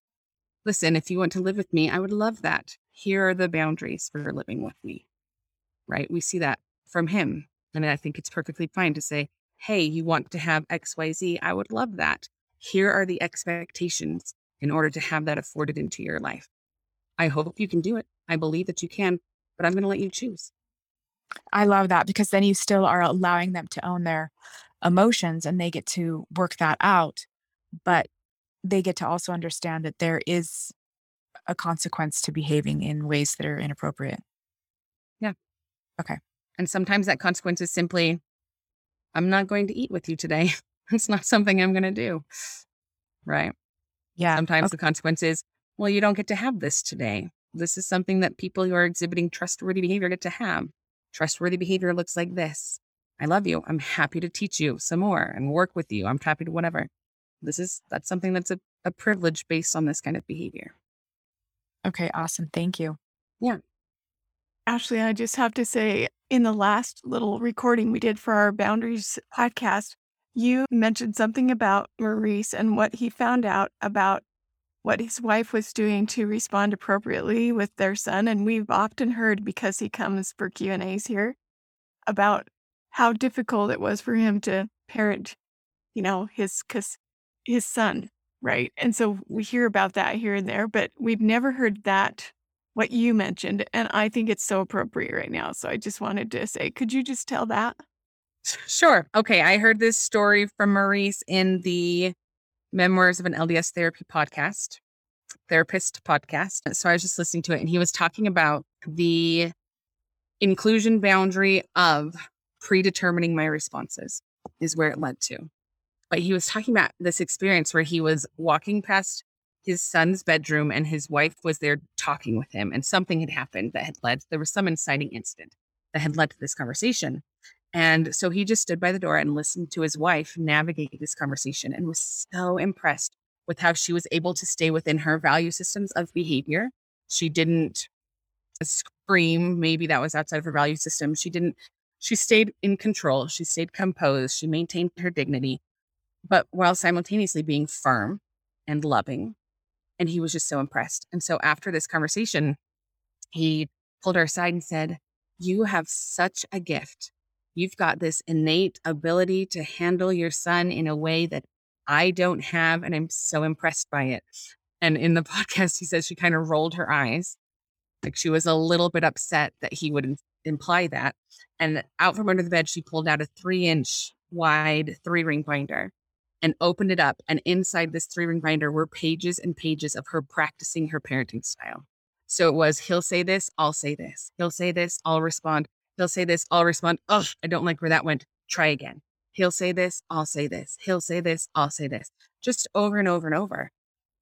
listen, if you want to live with me, I would love that. Here are the boundaries for living with me. Right? We see that from him. And I think it's perfectly fine to say, hey, you want to have XYZ. I would love that. Here are the expectations in order to have that afforded into your life. I hope you can do it. I believe that you can, but I'm going to let you choose. I love that because then you still are allowing them to own their emotions and they get to work that out. But they get to also understand that there is a consequence to behaving in ways that are inappropriate. Yeah. Okay. And sometimes that consequence is simply, I'm not going to eat with you today. it's not something I'm going to do. Right. Yeah. Sometimes okay. the consequence is, well, you don't get to have this today. This is something that people who are exhibiting trustworthy behavior get to have. Trustworthy behavior looks like this. I love you. I'm happy to teach you some more and work with you. I'm happy to whatever. This is that's something that's a, a privilege based on this kind of behavior. Okay. Awesome. Thank you. Yeah. Ashley, I just have to say, in the last little recording we did for our Boundaries podcast, you mentioned something about Maurice and what he found out about what his wife was doing to respond appropriately with their son. And we've often heard, because he comes for Q and A's here, about how difficult it was for him to parent, you know, his cause his son, right? And so we hear about that here and there, but we've never heard that what you mentioned, and I think it's so appropriate right now. So I just wanted to say, could you just tell that? Sure. Okay. I heard this story from Maurice in the Memoirs of an LDS Therapy podcast, therapist podcast. So I was just listening to it, and he was talking about the inclusion boundary of predetermining my responses, is where it led to. But he was talking about this experience where he was walking past his son's bedroom and his wife was there talking with him, and something had happened that had led, there was some inciting incident that had led to this conversation. And so he just stood by the door and listened to his wife navigate this conversation and was so impressed with how she was able to stay within her value systems of behavior. She didn't scream, maybe that was outside of her value system. She didn't, she stayed in control. She stayed composed. She maintained her dignity, but while simultaneously being firm and loving. And he was just so impressed. And so after this conversation, he pulled her aside and said, You have such a gift You've got this innate ability to handle your son in a way that I don't have. And I'm so impressed by it. And in the podcast, he says she kind of rolled her eyes. Like she was a little bit upset that he would im- imply that. And out from under the bed, she pulled out a three inch wide three ring binder and opened it up. And inside this three ring binder were pages and pages of her practicing her parenting style. So it was, he'll say this, I'll say this. He'll say this, I'll respond. He'll say this, I'll respond, oh, I don't like where that went. Try again. He'll say this, I'll say this. He'll say this, I'll say this. just over and over and over,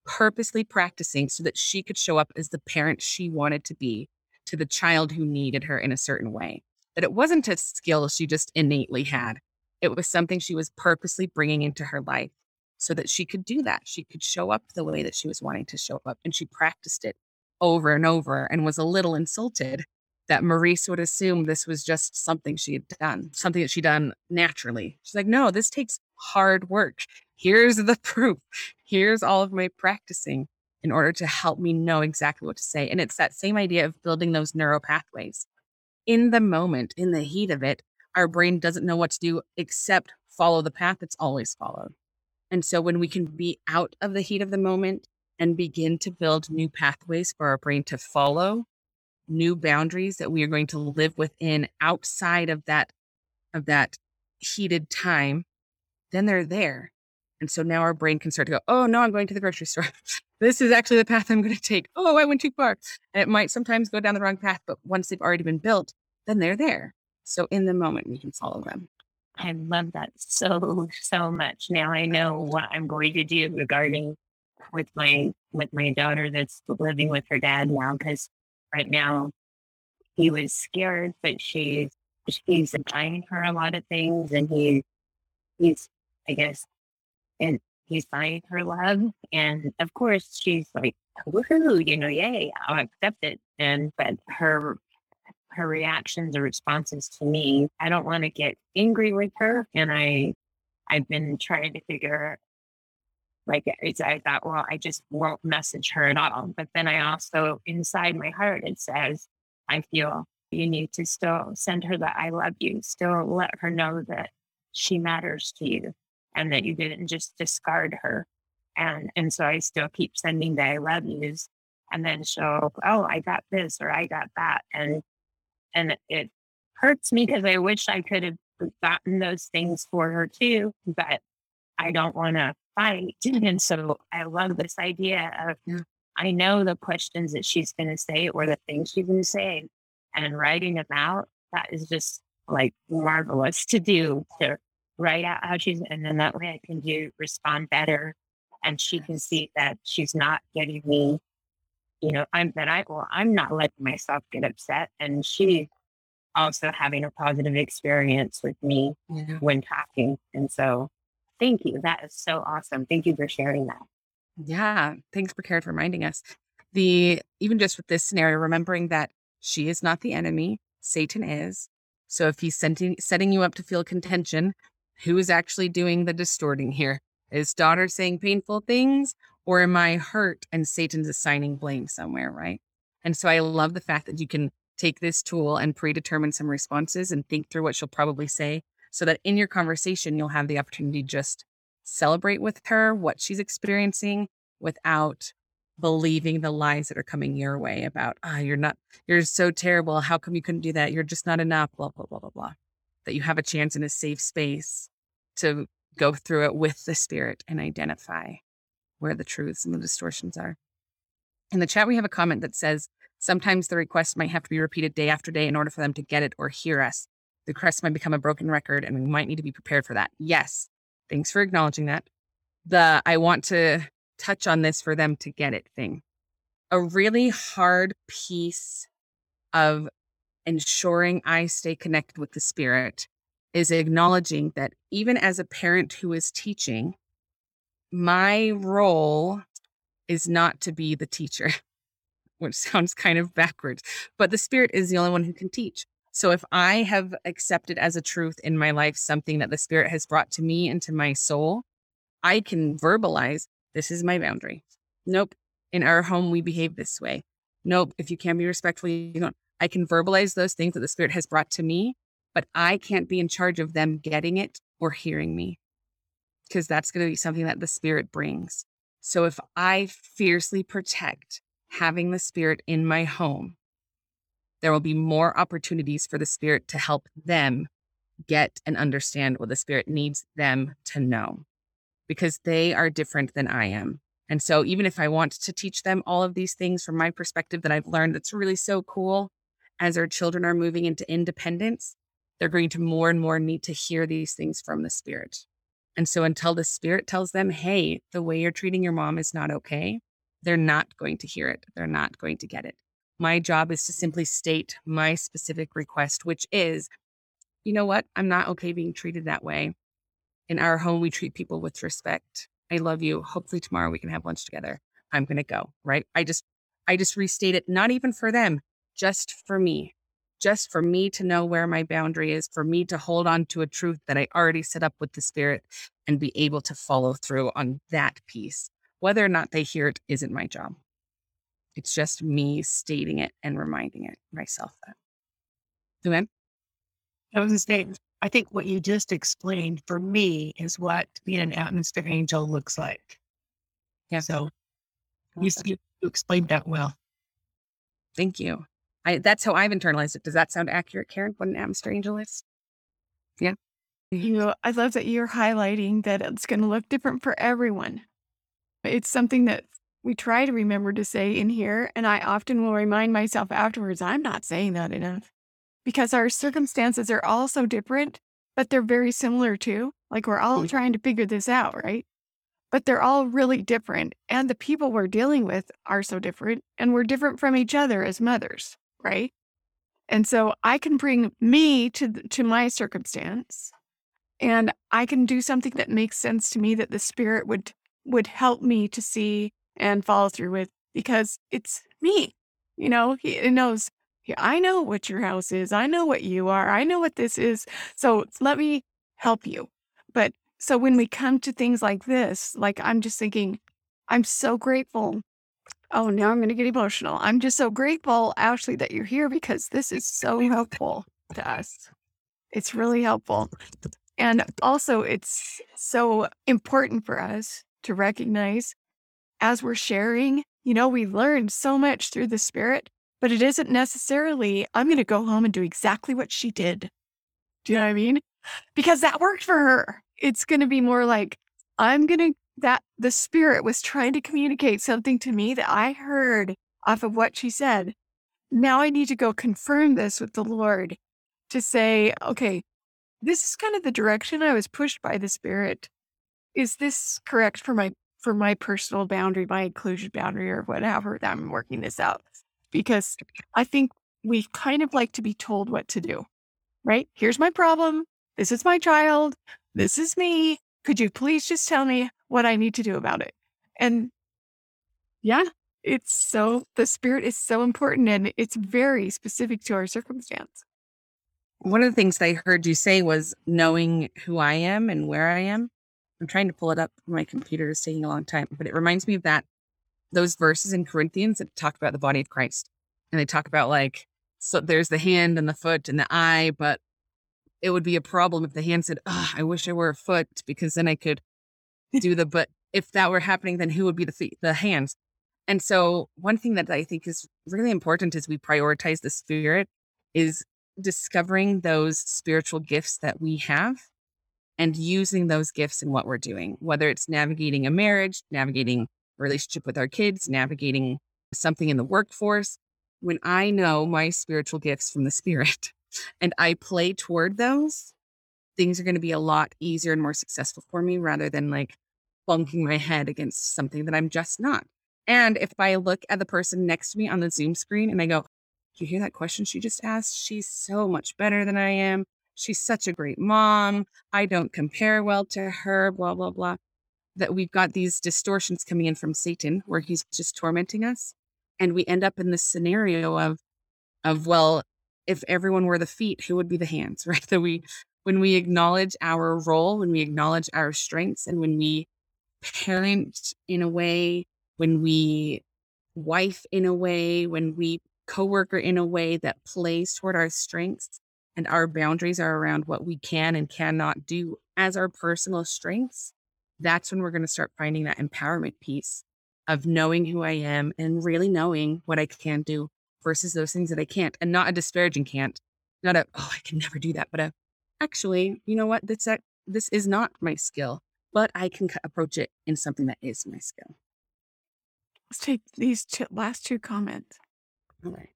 purposely practicing so that she could show up as the parent she wanted to be to the child who needed her in a certain way. That it wasn't a skill she just innately had, it was something she was purposely bringing into her life so that she could do that. She could show up the way that she was wanting to show up. And she practiced it over and over and was a little insulted that Maurice would assume this was just something she had done, something that she'd done naturally. She's like, no, this takes hard work. Here's the proof. Here's all of my practicing in order to help me know exactly what to say. And it's that same idea of building those neural pathways. In the moment, in the heat of it, our brain doesn't know what to do except follow the path it's always followed. And so when we can be out of the heat of the moment and begin to build new pathways for our brain to follow, new boundaries that we are going to live within outside of that of that heated time, then they're there. And so now our brain can start to go, oh no, I'm going to the grocery store. this is actually the path I'm going to take. Oh, I went too far. And it might sometimes go down the wrong path, but once they've already been built, then they're there. So in the moment, we can follow them. I love that so so much. Now I know what I'm going to do regarding with my with my daughter that's living with her dad now because right now he was scared, but she's she's buying her a lot of things and he he's I guess and he's buying her love and of course she's like woohoo, you know, yay, I'll accept it. And but her her reactions or responses to me. I don't want to get angry with her. And I, I've been trying to figure, like, I thought, well, I just won't message her at all. But then I also, inside my heart, it says, I feel you need to still send her that I love you, still let her know that she matters to you and that you didn't just discard her. And, and so I still keep sending the I love yous and then she'll, oh, I got this or I got that. And and it hurts me because I wish I could have gotten those things for her too, but I don't want to fight. And so I love this idea of I know the questions that she's going to say or the things she's going to say, and writing them out. That is just like marvelous to do to write out how she's, and then that way I can do respond better, and she can see that she's not getting me you know, I'm that I well, I'm not letting myself get upset. And she also having a positive experience with me yeah. when talking. And so thank you. That is so awesome. Thank you for sharing that. Yeah. Thanks for Karen for reminding us. The even just with this scenario, remembering that she is not the enemy, Satan is. So if he's setting setting you up to feel contention, who is actually doing the distorting here? Is daughter saying painful things or am I hurt and Satan's assigning blame somewhere, right? And so I love the fact that you can take this tool and predetermine some responses and think through what she'll probably say so that in your conversation, you'll have the opportunity just celebrate with her what she's experiencing without believing the lies that are coming your way about, ah, oh, you're not, you're so terrible. How come you couldn't do that? You're just not enough, blah, blah, blah, blah, blah. That you have a chance in a safe space to go through it with the spirit and identify where the truths and the distortions are. In the chat, we have a comment that says, sometimes the request might have to be repeated day after day in order for them to get it or hear us. The request might become a broken record and we might need to be prepared for that. Yes. Thanks for acknowledging that. The I want to touch on this for them to get it thing. A really hard piece of ensuring I stay connected with the spirit is acknowledging that even as a parent who is teaching, my role is not to be the teacher, which sounds kind of backwards, but the spirit is the only one who can teach. So if I have accepted as a truth in my life something that the spirit has brought to me and to my soul, I can verbalize this is my boundary. Nope. In our home, we behave this way. Nope. If you can't be respectful, you don't. I can verbalize those things that the spirit has brought to me, but I can't be in charge of them getting it or hearing me because that's going to be something that the spirit brings. So if I fiercely protect having the spirit in my home, there will be more opportunities for the spirit to help them get and understand what the spirit needs them to know because they are different than I am. And so even if I want to teach them all of these things from my perspective that I've learned that's really so cool as our children are moving into independence, they're going to more and more need to hear these things from the spirit And so until the spirit tells them, hey, the way you're treating your mom is not okay, they're not going to hear it. They're not going to get it. My job is to simply state my specific request, which is, you know what? I'm not okay being treated that way. In our home, we treat people with respect. I love you. Hopefully tomorrow we can have lunch together. I'm going to go, right? I just I just restate it not even for them, just for me. Just for me to know where my boundary is, for me to hold on to a truth that I already set up with the spirit and be able to follow through on that piece. Whether or not they hear it isn't my job. It's just me stating it and reminding it myself that. Luann? I was going to say, I think what you just explained for me is what being an atmosphere angel looks like. Yeah. So you, you explained that well. Thank you. I, that's how I've internalized it. Does that sound accurate, Karen? What an atmosphere angel is? Yeah. You know, I love that you're highlighting that it's going to look different for everyone. It's something that we try to remember to say in here, and I often will remind myself afterwards, I'm not saying that enough because our circumstances are all so different, but they're very similar too. Like we're all mm-hmm. trying to figure this out, right? But they're all really different. And the people we're dealing with are so different, and we're different from each other as mothers, right? And so I can bring me to to my circumstance and I can do something that makes sense to me that the spirit would would help me to see and follow through with because it's me. You know, he it knows "Yeah, I know what your house is. I know what you are. I know what this is. So let me help you. But so when we come to things like this, like I'm just thinking, I'm so grateful. Oh, now I'm going to get emotional. I'm just so grateful, Ashley, that you're here because this is so helpful to us. It's really helpful. And also, it's so important for us to recognize as we're sharing, you know, we learned so much through the spirit, but it isn't necessarily, I'm going to go home and do exactly what she did. Do you know what I mean? Because that worked for her. It's going to be more like, I'm going to, that the spirit was trying to communicate something to me that I heard off of what she said. Now I need to go confirm this with the Lord to say, okay, this is kind of the direction I was pushed by the spirit. Is this correct for my for my personal boundary, my inclusion boundary, or whatever that I'm working this out? Because I think we kind of like to be told what to do, right? Here's my problem. This is my child. This is me. Could you please just tell me what I need to do about it? And yeah, it's so, the spirit is so important and it's very specific to our circumstance. One of the things that I heard you say was knowing who I am and where I am. I'm trying to pull it up. My computer is taking a long time, but it reminds me of that those verses in Corinthians that talk about the body of Christ. And they talk about like, so there's the hand and the foot and the eye, but it would be a problem if the hand said, oh, I wish I were a foot because then I could do the, but if that were happening, then who would be the feet, the hands? And so one thing that I think is really important as we prioritize the spirit is discovering those spiritual gifts that we have and using those gifts in what we're doing, whether it's navigating a marriage, navigating a relationship with our kids, navigating something in the workforce. When I know my spiritual gifts from the spirit and I play toward those, things are going to be a lot easier and more successful for me rather than like bunking my head against something that I'm just not. And if I look at the person next to me on the Zoom screen and I go, Do you hear that question she just asked? She's so much better than I am. She's such a great mom. I don't compare well to her, blah, blah, blah. That we've got these distortions coming in from Satan where he's just tormenting us. And we end up in this scenario of, of, well, if everyone were the feet, who would be the hands, right? That we, when we acknowledge our role, when we acknowledge our strengths, and when we parent in a way, when we wife in a way, when we coworker in a way that plays toward our strengths and our boundaries are around what we can and cannot do as our personal strengths, that's when we're going to start finding that empowerment piece of knowing who I am and really knowing what I can do versus those things that I can't and not a disparaging can't, not a, oh, I can never do that, but a, actually, you know what? This, this is not my skill, but I can approach it in something that is my skill. Let's take these two, last two comments. All right.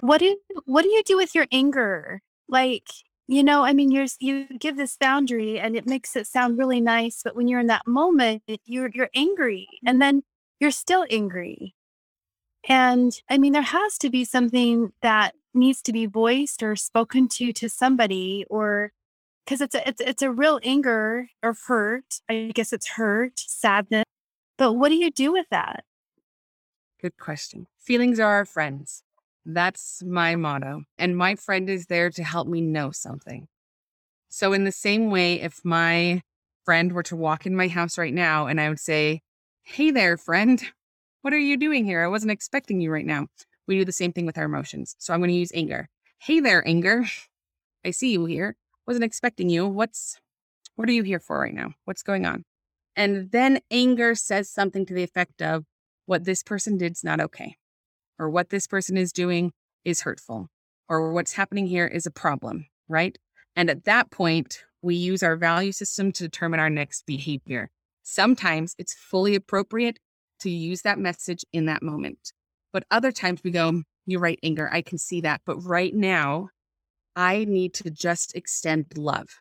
What do what do you do with your anger? Like you know, I mean, you're you give this boundary and it makes it sound really nice, but when you're in that moment, you're you're angry, mm. and then you're still angry. And I mean, there has to be something that needs to be voiced or spoken to to somebody, or because it's a it's it's a real anger or hurt. I guess it's hurt, sadness. But what do you do with that? Good question. Feelings are our friends. That's my motto. And my friend is there to help me know something. So, in the same way, if my friend were to walk in my house right now and I would say, Hey there, friend, what are you doing here? I wasn't expecting you right now. We do the same thing with our emotions. So, I'm going to use anger. Hey there, anger. I see you here. Wasn't expecting you. What's, what are you here for right now? What's going on? And then anger says something to the effect of, what this person did is not okay or what this person is doing is hurtful, or what's happening here is a problem, right? And at that point, we use our value system to determine our next behavior. Sometimes it's fully appropriate to use that message in that moment. But other times we go, You're right, anger. I can see that. But right now, I need to just extend love.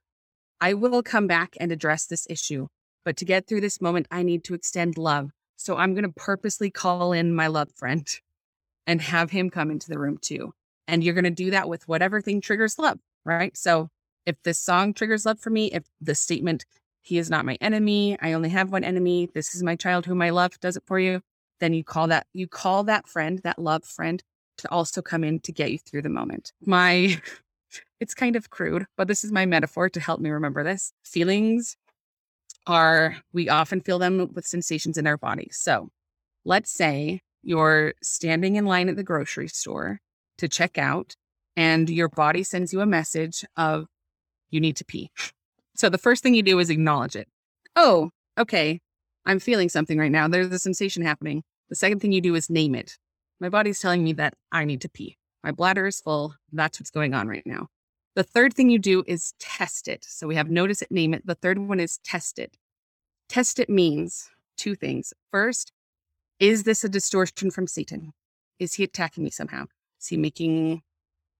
I will come back and address this issue. But to get through this moment, I need to extend love. So I'm going to purposely call in my love friend and have him come into the room too. And you're going to do that with whatever thing triggers love, right? So if this song triggers love for me, if the statement, he is not my enemy, I only have one enemy, this is my child whom I love, does it for you, then you call that, you call that friend, that love friend to also come in to get you through the moment. My, it's kind of crude, but this is my metaphor to help me remember this. Feelings are, we often feel them with sensations in our body. So let's say you're standing in line at the grocery store to check out, and your body sends you a message of you need to pee. So the first thing you do is acknowledge it. Oh, okay, I'm feeling something right now. There's a sensation happening. The second thing you do is name it. My body's telling me that I need to pee. My bladder is full. That's what's going on right now. The third thing you do is test it. So we have notice it, name it. The third one is test it. Test it means two things. First, is this a distortion from Satan? Is he attacking me somehow? Is he making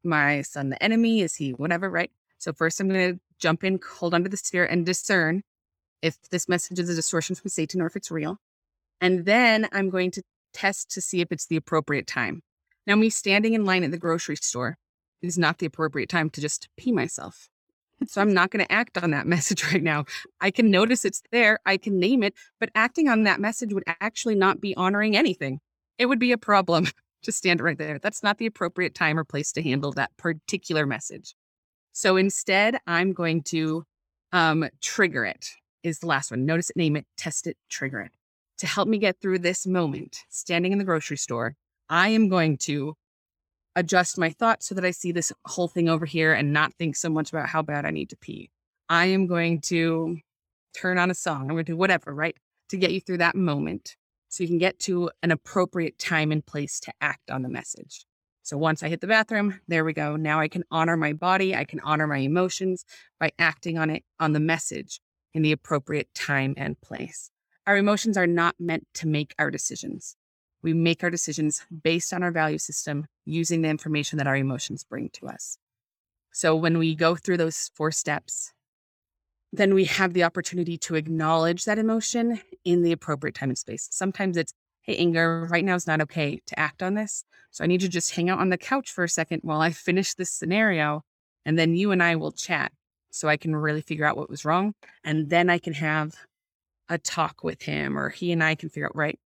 my son the enemy? Is he whatever, right? So, first, I'm going to jump in, hold onto the spirit, and discern if this message is a distortion from Satan or if it's real. And then I'm going to test to see if it's the appropriate time. Now, me standing in line at the grocery store is not the appropriate time to just pee myself. So I'm not going to act on that message right now. I can notice it's there, I can name it, but acting on that message would actually not be honoring anything. It would be a problem to stand right there. That's not the appropriate time or place to handle that particular message. So instead, I'm going to um, trigger it, is the last one. Notice it, name it, test it, trigger it. To help me get through this moment, standing in the grocery store, I am going to adjust my thoughts so that I see this whole thing over here and not think so much about how bad I need to pee. I am going to turn on a song. I'm going to do whatever, right? To get you through that moment so you can get to an appropriate time and place to act on the message. So once I hit the bathroom, there we go. Now I can honor my body, I can honor my emotions by acting on it on the message in the appropriate time and place. Our emotions are not meant to make our decisions. We make our decisions based on our value system using the information that our emotions bring to us. So when we go through those four steps, then we have the opportunity to acknowledge that emotion in the appropriate time and space. Sometimes it's, hey, anger, right now is not okay to act on this. So I need to just hang out on the couch for a second while I finish this scenario. And then you and I will chat so I can really figure out what was wrong. And then I can have a talk with him, or he and I can figure out, right,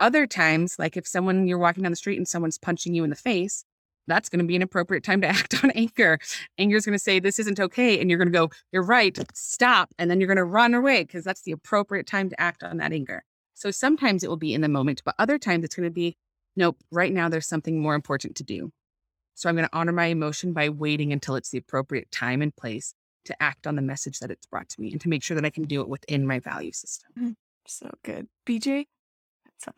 other times, like if someone you're walking down the street and someone's punching you in the face, that's going to be an appropriate time to act on anger. Anger is going to say, This isn't okay. And you're going to go, You're right, stop. And then you're going to run away because that's the appropriate time to act on that anger. So sometimes it will be in the moment, but other times it's going to be, Nope, right now there's something more important to do. So I'm going to honor my emotion by waiting until it's the appropriate time and place to act on the message that it's brought to me and to make sure that I can do it within my value system. Mm, so good. BJ? So,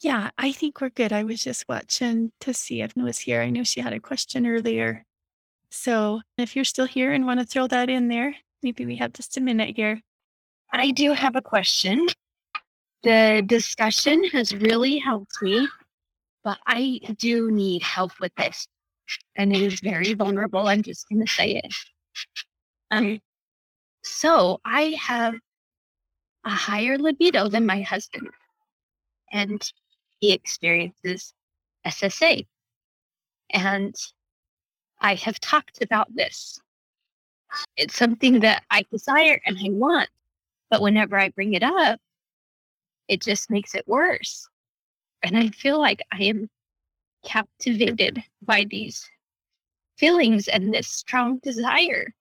yeah, I think we're good. I was just watching to see if Noah was here. I know she had a question earlier. So if you're still here and want to throw that in there, maybe we have just a minute here. I do have a question. The discussion has really helped me, but I do need help with this. and it is very vulnerable. I'm just going to say it. Um, so I have a higher libido than my husband, and he experiences SSA. And I have talked about this. It's something that I desire and I want, but whenever I bring it up, it just makes it worse. And I feel like I am captivated by these feelings and this strong desire.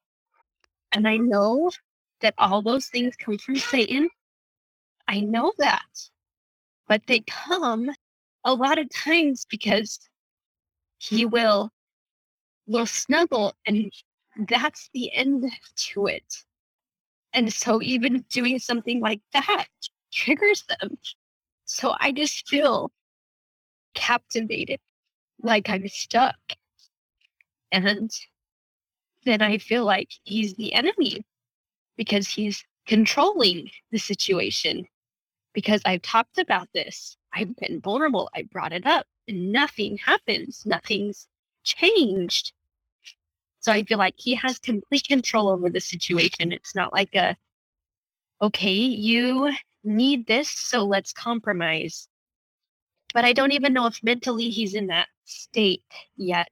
And I know that all those things come from Satan. I know that. But they come a lot of times because he will will snuggle and that's the end to it. And so even doing something like that triggers them. So I just feel captivated, like I'm stuck. And then I feel like he's the enemy because he's controlling the situation. Because I've talked about this, I've been vulnerable, I brought it up, and nothing happens, nothing's changed. So I feel like he has complete control over the situation. It's not like a, okay, you need this, so let's compromise. But I don't even know if mentally he's in that state yet.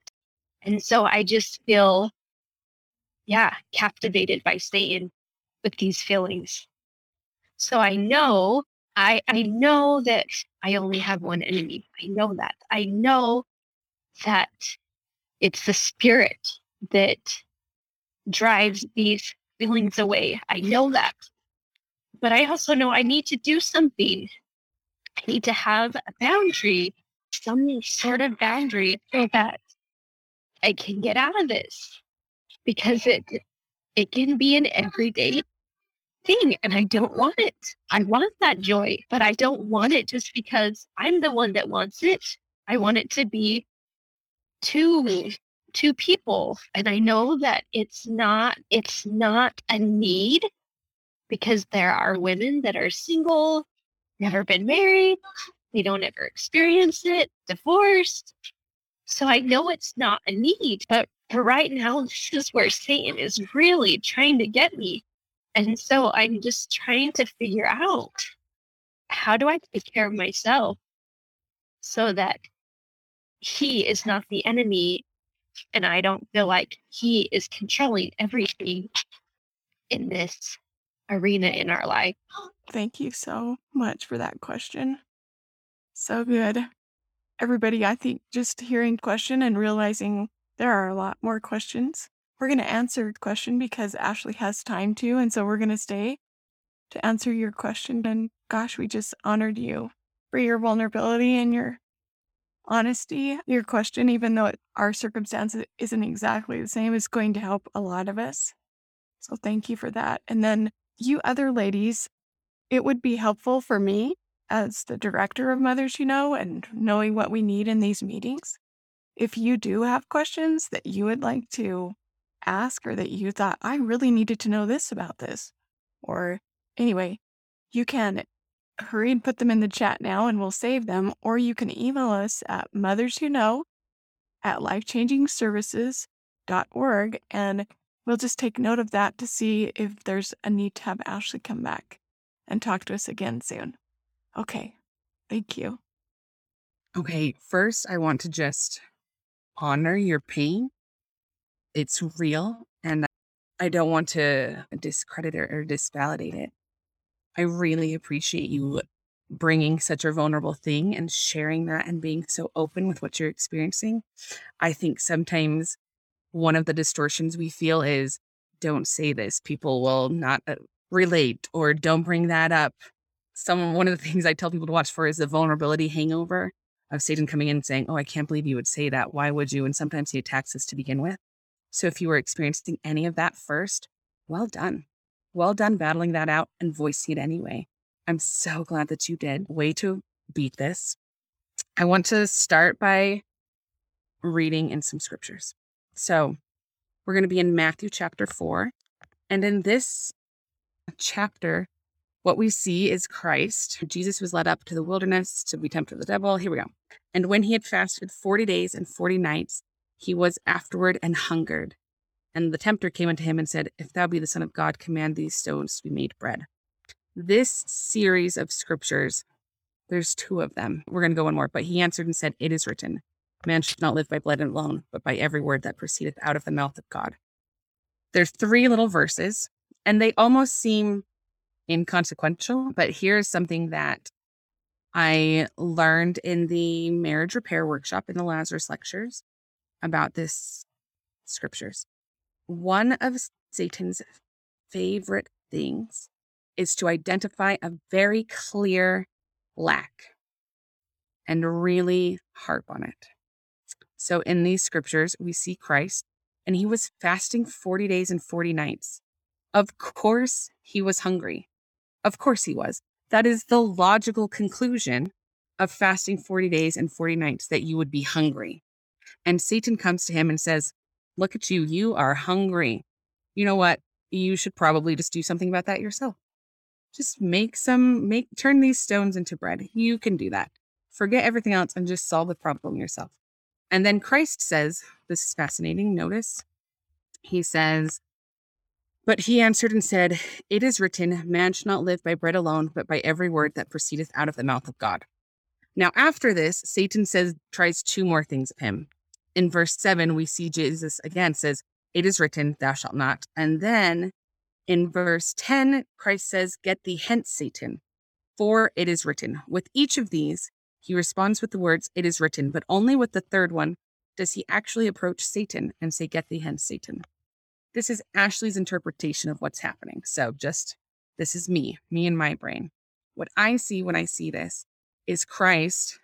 And so I just feel, yeah, captivated by Satan with these feelings. So I know, I, I know that I only have one enemy. I know that. I know that it's the spirit that drives these feelings away. I know that. But I also know I need to do something. I need to have a boundary, some sort of boundary so that I can get out of this because it it can be an everyday thing and I don't want it. I want that joy, but I don't want it just because I'm the one that wants it. I want it to be two two people and I know that it's not it's not a need because there are women that are single, never been married, they don't ever experience it, divorced. So I know it's not a need, but for right now, this is where Satan is really trying to get me. And so I'm just trying to figure out how do I take care of myself so that he is not the enemy and I don't feel like he is controlling everything in this arena in our life. Thank you so much for that question. So good. Everybody, I think just hearing question and realizing there are a lot more questions. We're going to answer question because Ashley has time to, and so we're going to stay to answer your question. And gosh, we just honored you for your vulnerability and your honesty. Your question, even though it, our circumstance isn't exactly the same, is going to help a lot of us. So thank you for that. And then you other ladies, it would be helpful for me as the director of Mothers Who Know and knowing what we need in these meetings. If you do have questions that you would like to ask or that you thought, I really needed to know this about this, or anyway, you can hurry and put them in the chat now and we'll save them, or you can email us at mothers who know at lifechangingservices.org and we'll just take note of that to see if there's a need to have Ashley come back and talk to us again soon. Okay. Thank you. Okay, first, I want to just honor your pain. It's real, and I don't want to discredit it or disvalidate it. I really appreciate you bringing such a vulnerable thing and sharing that and being so open with what you're experiencing. I think sometimes one of the distortions we feel is don't say this, people will not uh, relate, or don't bring that up. Some one of the things I tell people to watch for is the vulnerability hangover of Satan coming in and saying, Oh, I can't believe you would say that. Why would you? And sometimes he attacks us to begin with. So if you were experiencing any of that first, well done. Well done battling that out and voicing it anyway. I'm so glad that you did. Way to beat this. I want to start by reading in some scriptures. So we're going to be in Matthew chapter 4. And in this chapter, what we see is Christ. Jesus was led up to the wilderness to be tempted of the devil. Here we go. And when he had fasted 40 days and 40 nights, he was afterward and hungered. And the tempter came unto him and said, If thou be the Son of God, command these stones to be made bread. This series of scriptures, there's two of them. We're going to go one more. But he answered and said, It is written, Man should not live by bread alone, but by every word that proceedeth out of the mouth of God. There's three little verses, and they almost seem inconsequential, but here's something that I learned in the marriage repair workshop in the Lazarus lectures about this scriptures. One of Satan's favorite things is to identify a very clear lack and really harp on it. So in these scriptures, we see Christ, and he was fasting 40 days and 40 nights. Of course, he was hungry. Of course, he was. That is the logical conclusion of fasting 40 days and 40 nights that you would be hungry. And Satan comes to him and says, Look at you. You are hungry. You know what? You should probably just do something about that yourself. Just make some, make, turn these stones into bread. You can do that. Forget everything else and just solve the problem yourself. And then Christ says, This is fascinating. Notice he says, But he answered and said, It is written, Man shall not live by bread alone, but by every word that proceedeth out of the mouth of God. Now, after this, Satan says, tries two more things of him. In verse seven, we see Jesus again says, It is written, Thou shalt not. And then in verse 10, Christ says, Get thee hence, Satan, for it is written. With each of these, he responds with the words, It is written, but only with the third one does he actually approach Satan and say, Get thee hence, Satan. This is Ashley's interpretation of what's happening. So just this is me, me and my brain. What I see when I see this is Christ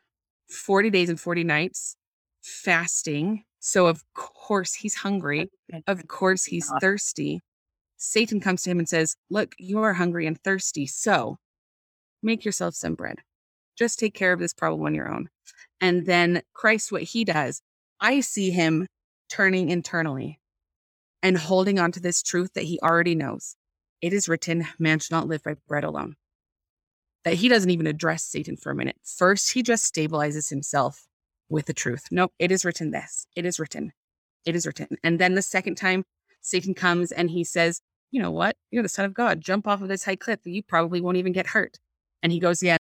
40 days and 40 nights fasting. So, of course, he's hungry. Of course, he's thirsty. Satan comes to him and says, Look, you are hungry and thirsty. So, make yourself some bread. Just take care of this problem on your own. And then Christ, what he does, I see him turning internally and holding on to this truth that he already knows. It is written, man shall not live by bread alone. That he doesn't even address Satan for a minute. First, he just stabilizes himself with the truth. Nope, it is written this. It is written. It is written. And then the second time, Satan comes and he says, You know what? You're the son of God. Jump off of this high cliff. You probably won't even get hurt. And he goes, Yeah,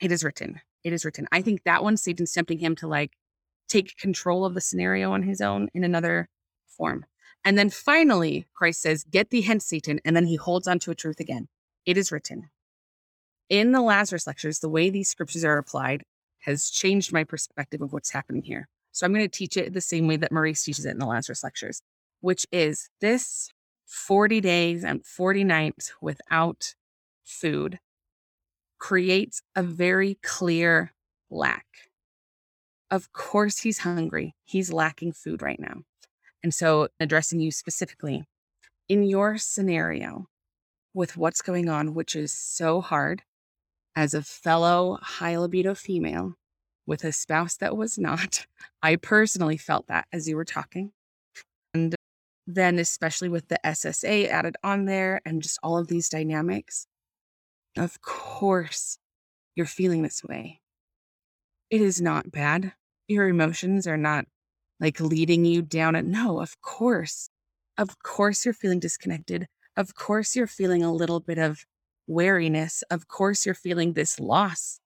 it is written. It is written. I think that one, Satan's tempting him to like take control of the scenario on his own in another form. And then finally, Christ says, Get thee hence, Satan. And then he holds on to a truth again. It is written. In the Lazarus lectures, the way these scriptures are applied has changed my perspective of what's happening here. So I'm going to teach it the same way that Maurice teaches it in the Lazarus lectures, which is this 40 days and 40 nights without food creates a very clear lack. Of course, he's hungry. He's lacking food right now. And so, addressing you specifically, in your scenario with what's going on, which is so hard as a fellow high libido female with a spouse that was not, I personally felt that as you were talking. And then, especially with the SSA added on there and just all of these dynamics, of course, you're feeling this way. It is not bad. Your emotions are not like leading you down a no, of course. Of course, you're feeling disconnected. Of course, you're feeling a little bit of wariness. Of course, you're feeling this loss,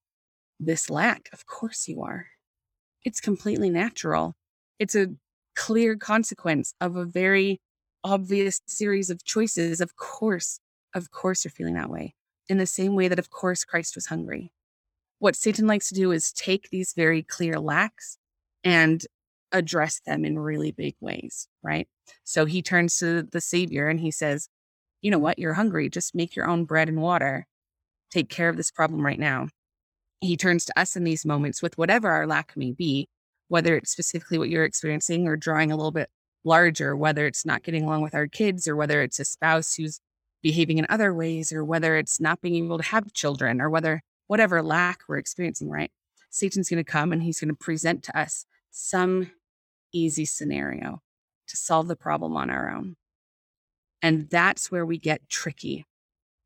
this lack. Of course, you are. It's completely natural. It's a clear consequence of a very obvious series of choices. Of course, of course, you're feeling that way in the same way that, of course, Christ was hungry. What Satan likes to do is take these very clear lacks and address them in really big ways, right? So he turns to the Savior and he says, You know what? You're hungry. Just make your own bread and water. Take care of this problem right now. He turns to us in these moments with whatever our lack may be, whether it's specifically what you're experiencing or drawing a little bit larger, whether it's not getting along with our kids or whether it's a spouse who's behaving in other ways or whether it's not being able to have children or whether whatever lack we're experiencing, right? Satan's going to come and he's going to present to us some easy scenario to solve the problem on our own. And that's where we get tricky,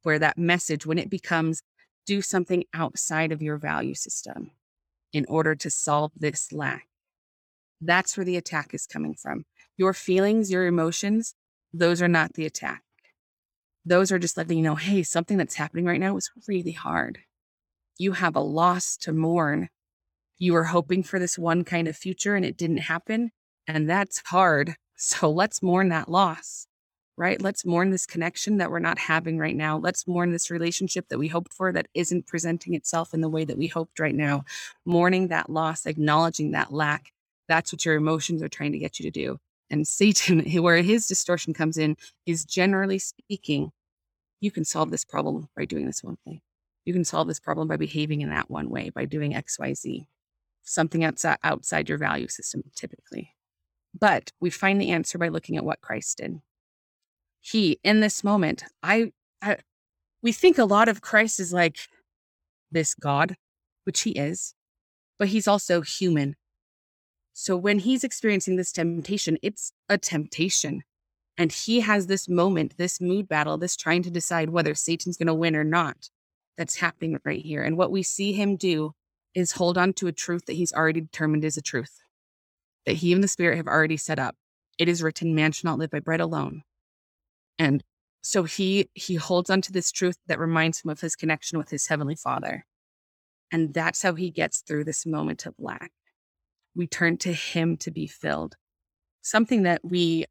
where that message, when it becomes do something outside of your value system in order to solve this lack, That's where the attack is coming from. Your feelings, your emotions, those are not the attack. Those are just letting you know, hey, something that's happening right now is really hard. You have a loss to mourn. You were hoping for this one kind of future and it didn't happen. And that's hard. So let's mourn that loss, right? Let's mourn this connection that we're not having right now. Let's mourn this relationship that we hoped for that isn't presenting itself in the way that we hoped right now. Mourning that loss, acknowledging that lack. That's what your emotions are trying to get you to do. And Satan, where his distortion comes in, is generally speaking, you can solve this problem by doing this one thing. You can solve this problem by behaving in that one way, by doing XYZ, something outside, outside your value system, typically. But we find the answer by looking at what Christ did. He, in this moment, I, I we think a lot of Christ is like this God, which he is, but he's also human. So when he's experiencing this temptation, it's a temptation. And he has this moment, this mood battle, this trying to decide whether Satan's going to win or not that's happening right here. And what we see him do is hold on to a truth that he's already determined is a truth, that he and the Spirit have already set up. It is written, man shall not live by bread alone. And so he he holds on to this truth that reminds him of his connection with his heavenly father. And that's how he gets through this moment of lack. We turn to him to be filled. Something that we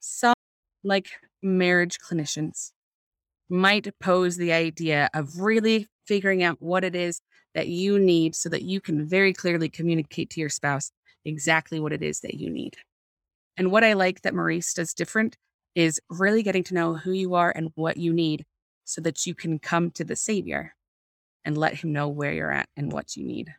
some like marriage clinicians might pose the idea of really figuring out what it is that you need so that you can very clearly communicate to your spouse exactly what it is that you need. And what I like that Maurice does different is really getting to know who you are and what you need so that you can come to the Savior and let Him know where you're at and what you need.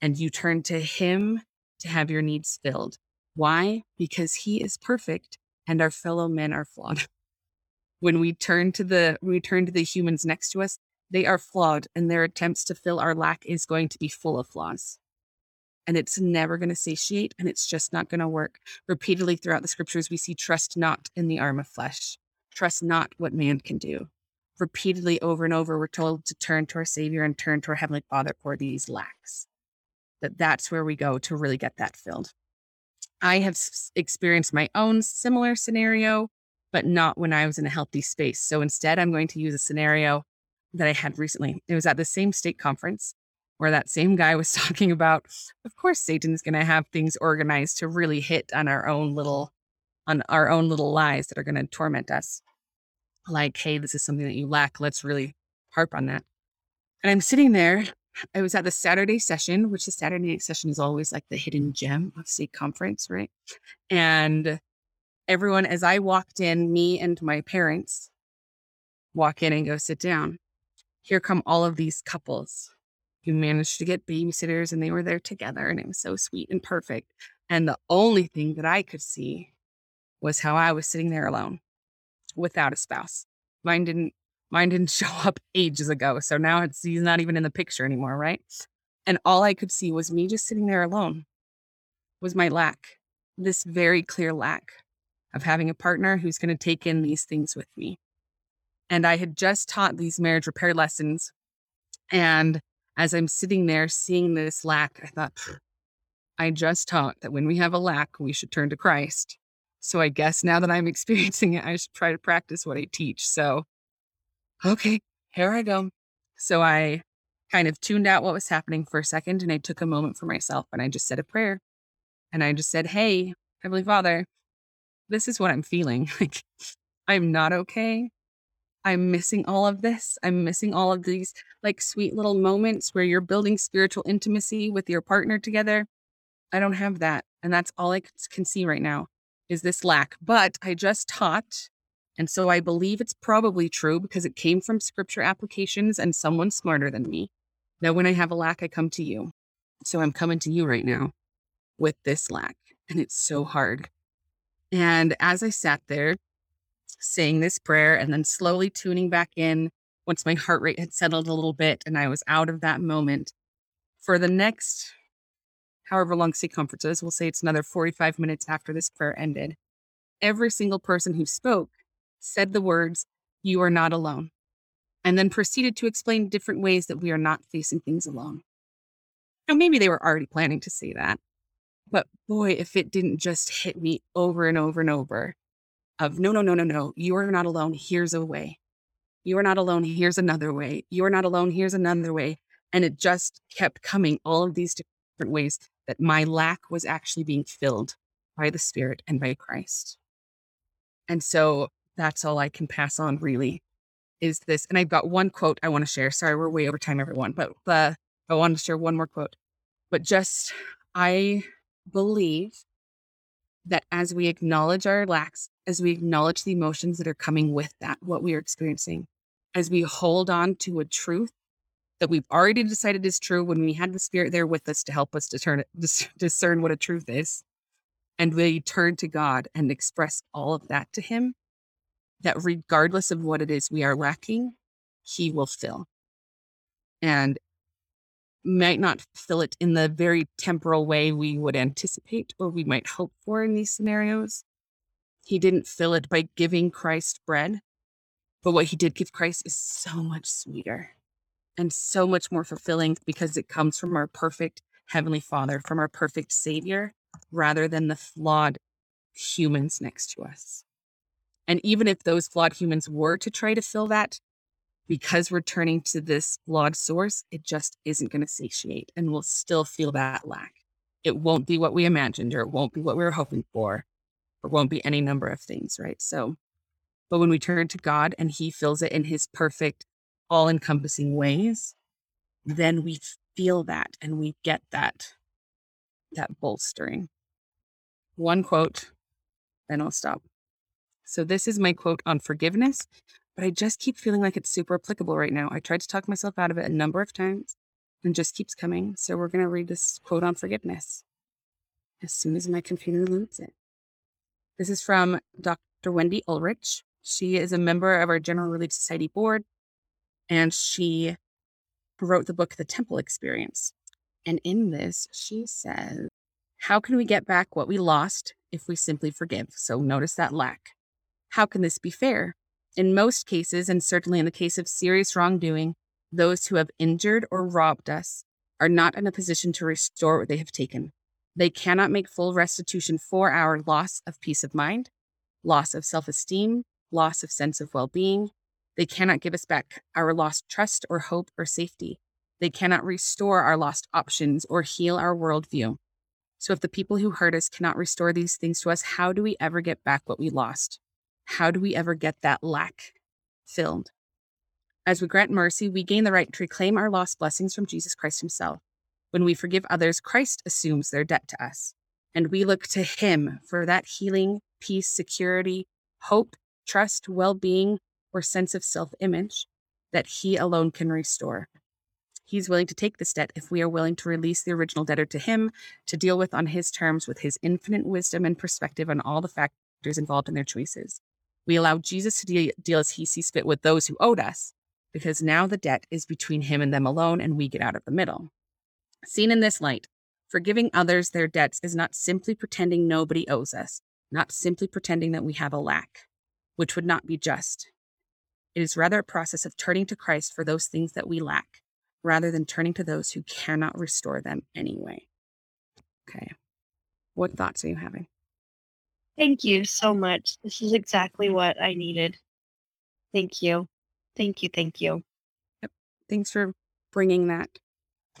And you turn to Him to have your needs filled. Why? Because He is perfect and our fellow men are flawed. when we turn to the we turn to the humans next to us, they are flawed and their attempts to fill our lack is going to be full of flaws. And it's never going to satiate and it's just not going to work. Repeatedly throughout the scriptures, we see trust not in the arm of flesh, trust not what man can do. Repeatedly over and over, we're told to turn to our Savior and turn to our Heavenly Father for these lacks. That that's where we go to really get that filled. I have experienced my own similar scenario, but not when I was in a healthy space. So instead, I'm going to use a scenario that I had recently. It was at the same stake conference where that same guy was talking about, of course, Satan's going to have things organized to really hit on our own little, on our own little lies that are going to torment us. Like, hey, this is something that you lack. Let's really harp on that. And I'm sitting there I was at the Saturday session, which the Saturday session is always like the hidden gem of stake conference, right? And everyone, as I walked in, me and my parents walk in and go sit down. Here come all of these couples who managed to get babysitters and they were there together and it was so sweet and perfect. And the only thing that I could see was how I was sitting there alone without a spouse. Mine didn't Mine didn't show up ages ago. So now it's he's not even in the picture anymore, right? And all I could see was me just sitting there alone. Was my lack. This very clear lack of having a partner who's going to take in these things with me. And I had just taught these marriage repair lessons. And as I'm sitting there seeing this lack, I thought, I just taught that when we have a lack, we should turn to Christ. So I guess now that I'm experiencing it, I should try to practice what I teach. So okay, here I go. So I kind of tuned out what was happening for a second and I took a moment for myself and I just said a prayer. And I just said, Hey, Heavenly Father, this is what I'm feeling. Like, I'm not okay. I'm missing all of this. I'm missing all of these like sweet little moments where you're building spiritual intimacy with your partner together. I don't have that. And that's all I can see right now is this lack. But I just taught and so I believe it's probably true because it came from scripture applications and someone smarter than me Now, when I have a lack, I come to you. So I'm coming to you right now with this lack. And it's so hard. And as I sat there saying this prayer and then slowly tuning back in, once my heart rate had settled a little bit and I was out of that moment, for the next however long stake conference is, we'll say it's another 45 minutes after this prayer ended, every single person who spoke said the words, You are not alone, and then proceeded to explain different ways that we are not facing things alone. Now, maybe they were already planning to say that, But boy, if it didn't just hit me over and over and over of no, no, no, no, no, you are not alone. Here's a way. You are not alone. Here's another way. You are not alone. Here's another way. And it just kept coming, all of these different ways that my lack was actually being filled by the Spirit and by Christ. And so that's all I can pass on, really, is this. And I've got one quote I want to share. Sorry, we're way over time, everyone, but uh, I want to share one more quote. But just, I believe that as we acknowledge our lacks, as we acknowledge the emotions that are coming with that, what we are experiencing, as we hold on to a truth that we've already decided is true when we had the spirit there with us to help us discern, discern what a truth is, and we turn to God and express all of that to Him, that regardless of what it is we are lacking, He will fill. And might not fill it in the very temporal way we would anticipate or we might hope for in these scenarios. He didn't fill it by giving Christ bread, but what he did give Christ is so much sweeter and so much more fulfilling because it comes from our perfect Heavenly Father, from our perfect Savior, rather than the flawed humans next to us. And even if those flawed humans were to try to fill that, because we're turning to this flawed source, it just isn't going to satiate and we'll still feel that lack. It won't be what we imagined or it won't be what we were hoping for or won't be any number of things, right? So, but when we turn to God and He fills it in His perfect, all encompassing ways, then we feel that and we get that, that bolstering. One quote, then I'll stop. So, this is my quote on forgiveness but I just keep feeling like it's super applicable right now. I tried to talk myself out of it a number of times and just keeps coming. So we're going to read this quote on forgiveness as soon as my computer loads it. This is from Dr. Wendy Ulrich. She is a member of our General Relief Society board, and she wrote the book, The Temple Experience. And in this, she says, How can we get back what we lost if we simply forgive? So notice that lack. How can this be fair? In most cases, and certainly in the case of serious wrongdoing, those who have injured or robbed us are not in a position to restore what they have taken. They cannot make full restitution for our loss of peace of mind, loss of self esteem, loss of sense of well being. They cannot give us back our lost trust or hope or safety. They cannot restore our lost options or heal our worldview. So, if the people who hurt us cannot restore these things to us, how do we ever get back what we lost? How do we ever get that lack filled? As we grant mercy, we gain the right to reclaim our lost blessings from Jesus Christ Himself. When we forgive others, Christ assumes their debt to us, and we look to Him for that healing, peace, security, hope, trust, well being, or sense of self image that He alone can restore. He's willing to take this debt if we are willing to release the original debtor to Him to deal with on His terms with His infinite wisdom and perspective on all the factors involved in their choices. We allow Jesus to de- deal as he sees fit with those who owed us, because now the debt is between him and them alone, and we get out of the middle. Seen in this light, forgiving others their debts is not simply pretending nobody owes us, not simply pretending that we have a lack, which would not be just. It is rather a process of turning to Christ for those things that we lack, rather than turning to those who cannot restore them anyway. Okay. What thoughts are you having? Thank you so much. This is exactly mm-hmm. what I needed. Thank you. Thank you. Thank you. Yep. Thanks for bringing that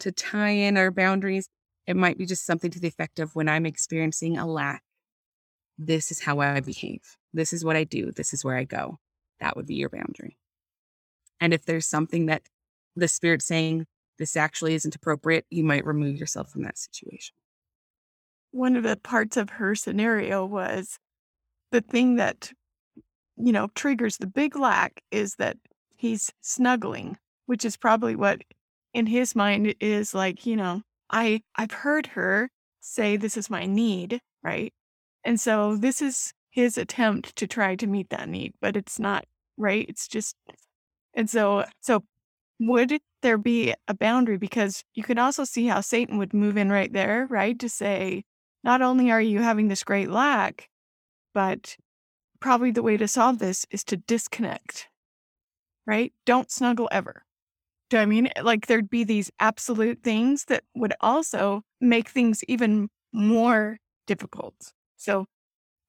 to tie in our boundaries. It might be just something to the effect of when I'm experiencing a lack, this is how I behave. This is what I do. This is where I go. That would be your boundary. And if there's something that the spirit saying this actually isn't appropriate, you might remove yourself from that situation one of the parts of her scenario was the thing that, you know, triggers the big lack is that he's snuggling, which is probably what in his mind is like, you know, I I've heard her say this is my need, right? And so this is his attempt to try to meet that need, but it's not, right? It's just and so so would there be a boundary because you can also see how Satan would move in right there, right? To say, not only are you having this great lack, but probably the way to solve this is to disconnect, right? Don't snuggle ever. Do I mean eh, like there'd be these absolute things that would also make things even more difficult. So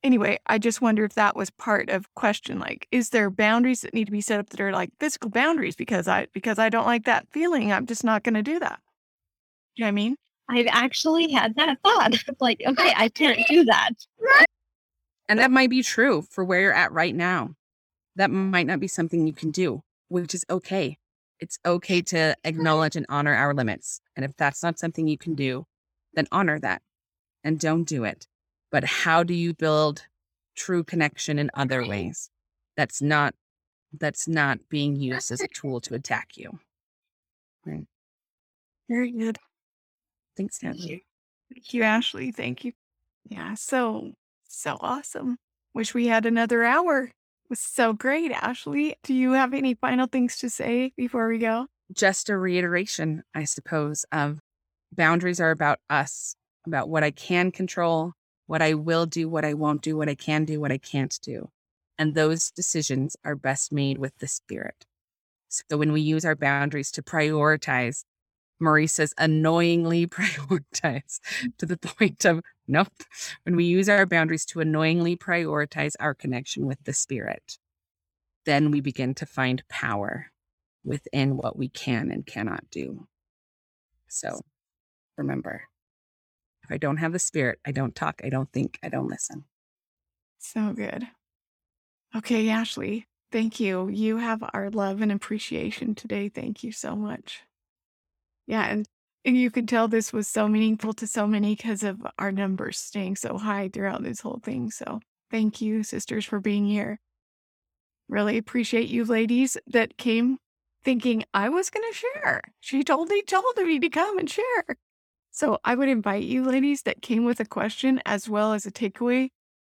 anyway, I just wonder if that was part of question like is there boundaries that need to be set up that are like physical boundaries because I because I don't like that feeling, I'm just not going to do that. You know what I mean? I've actually had that thought. like, okay, I can't do that. And that might be true for where you're at right now. That might not be something you can do, which is okay. It's okay to acknowledge and honor our limits. And if that's not something you can do, then honor that and don't do it. But how do you build true connection in other ways? That's not that's not being used as a tool to attack you. Right. Very good. Thanks, Natalie. Thank you, Ashley. Thank you. Yeah, so so awesome. Wish we had another hour. It was so great, Ashley. Do you have any final things to say before we go? Just a reiteration, I suppose, of boundaries are about us, about what I can control, what I will do, what I won't do, what I can do, what I can't do. And those decisions are best made with the spirit. So when we use our boundaries to prioritize Says annoyingly prioritize to the point of nope. When we use our boundaries to annoyingly prioritize our connection with the spirit, then we begin to find power within what we can and cannot do. So remember, if I don't have the spirit, I don't talk, I don't think, I don't listen. So good. Okay, Ashley, thank you. You have our love and appreciation today. Thank you so much. Yeah, and and you could tell this was so meaningful to so many because of our numbers staying so high throughout this whole thing. So thank you, sisters, for being here. Really appreciate you ladies that came thinking I was going to share. She totally told me to come and share. So I would invite you ladies that came with a question as well as a takeaway.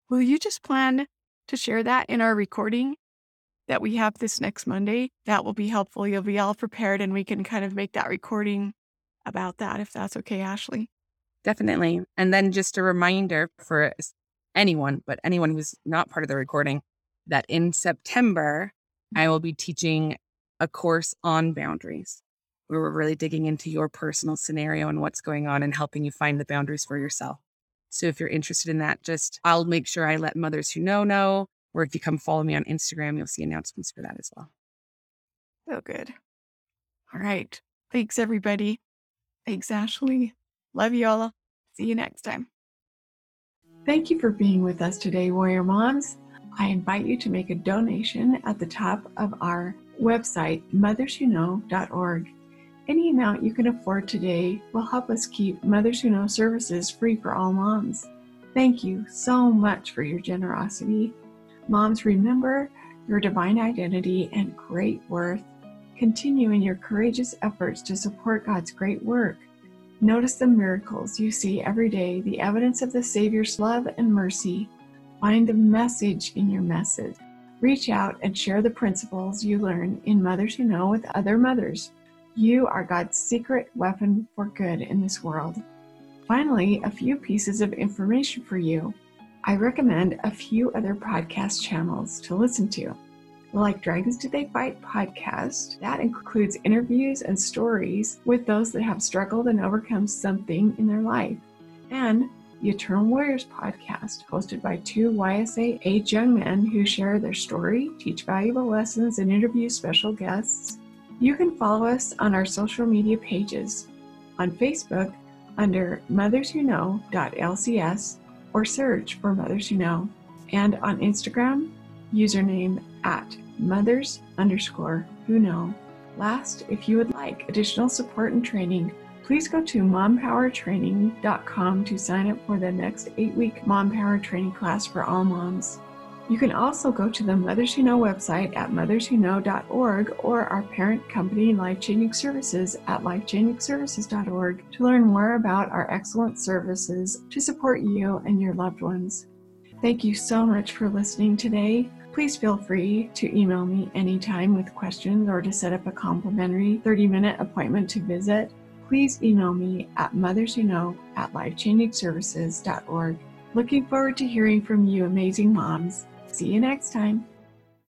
Will you just plan to share that in our recording that we have this next Monday. That will be helpful. You'll be all prepared and we can kind of make that recording about that if that's okay, Ashley. Definitely. And then just a reminder for anyone, but anyone who's not part of the recording, that in September, I mm-hmm. will be teaching a course on boundaries where we're really digging into your personal scenario and what's going on and helping you find the boundaries for yourself. So if you're interested in that, just I'll make sure I let mothers who know know or if you come follow me on Instagram, you'll see announcements for that as well. So good. All right. Thanks, everybody. Thanks, Ashley. Love you all. See you next time. Thank you for being with us today, Warrior Moms. I invite you to make a donation at the top of our website, motherswhoknow.org. Any amount you can afford today will help us keep Mothers Who Know services free for all moms. Thank you so much for your generosity. Moms, remember your divine identity and great worth. Continue in your courageous efforts to support God's great work. Notice the miracles you see every day, the evidence of the Savior's love and mercy. Find the message in your message. Reach out and share the principles you learn in Mothers Who Know with other mothers. You are God's secret weapon for good in this world. Finally, a few pieces of information for you. I recommend a few other podcast channels to listen to. Like Dragons Do They Fight podcast, that includes interviews and stories with those that have struggled and overcome something in their life. And the Eternal Warriors podcast, hosted by two YSA age young men who share their story, teach valuable lessons, and interview special guests. You can follow us on our social media pages on Facebook under motherswhoknow.lcs or search for Mothers Who Know. And on Instagram, username at mothers underscore who know. Last, if you would like additional support and training, please go to mompowertraining.com to sign up for the next eight week Mom Power training class for all moms. You can also go to the Mothers Who Know website at motherswhoknow.org or our parent company, Life Changing Services, at lifechangingservices.org to learn more about our excellent services to support you and your loved ones. Thank you so much for listening today. Please feel free to email me anytime with questions or to set up a complimentary 30 minute appointment to visit. Please email me at motherswhoknow at lifechangingservices.org. Looking forward to hearing from you, amazing moms. See you next time.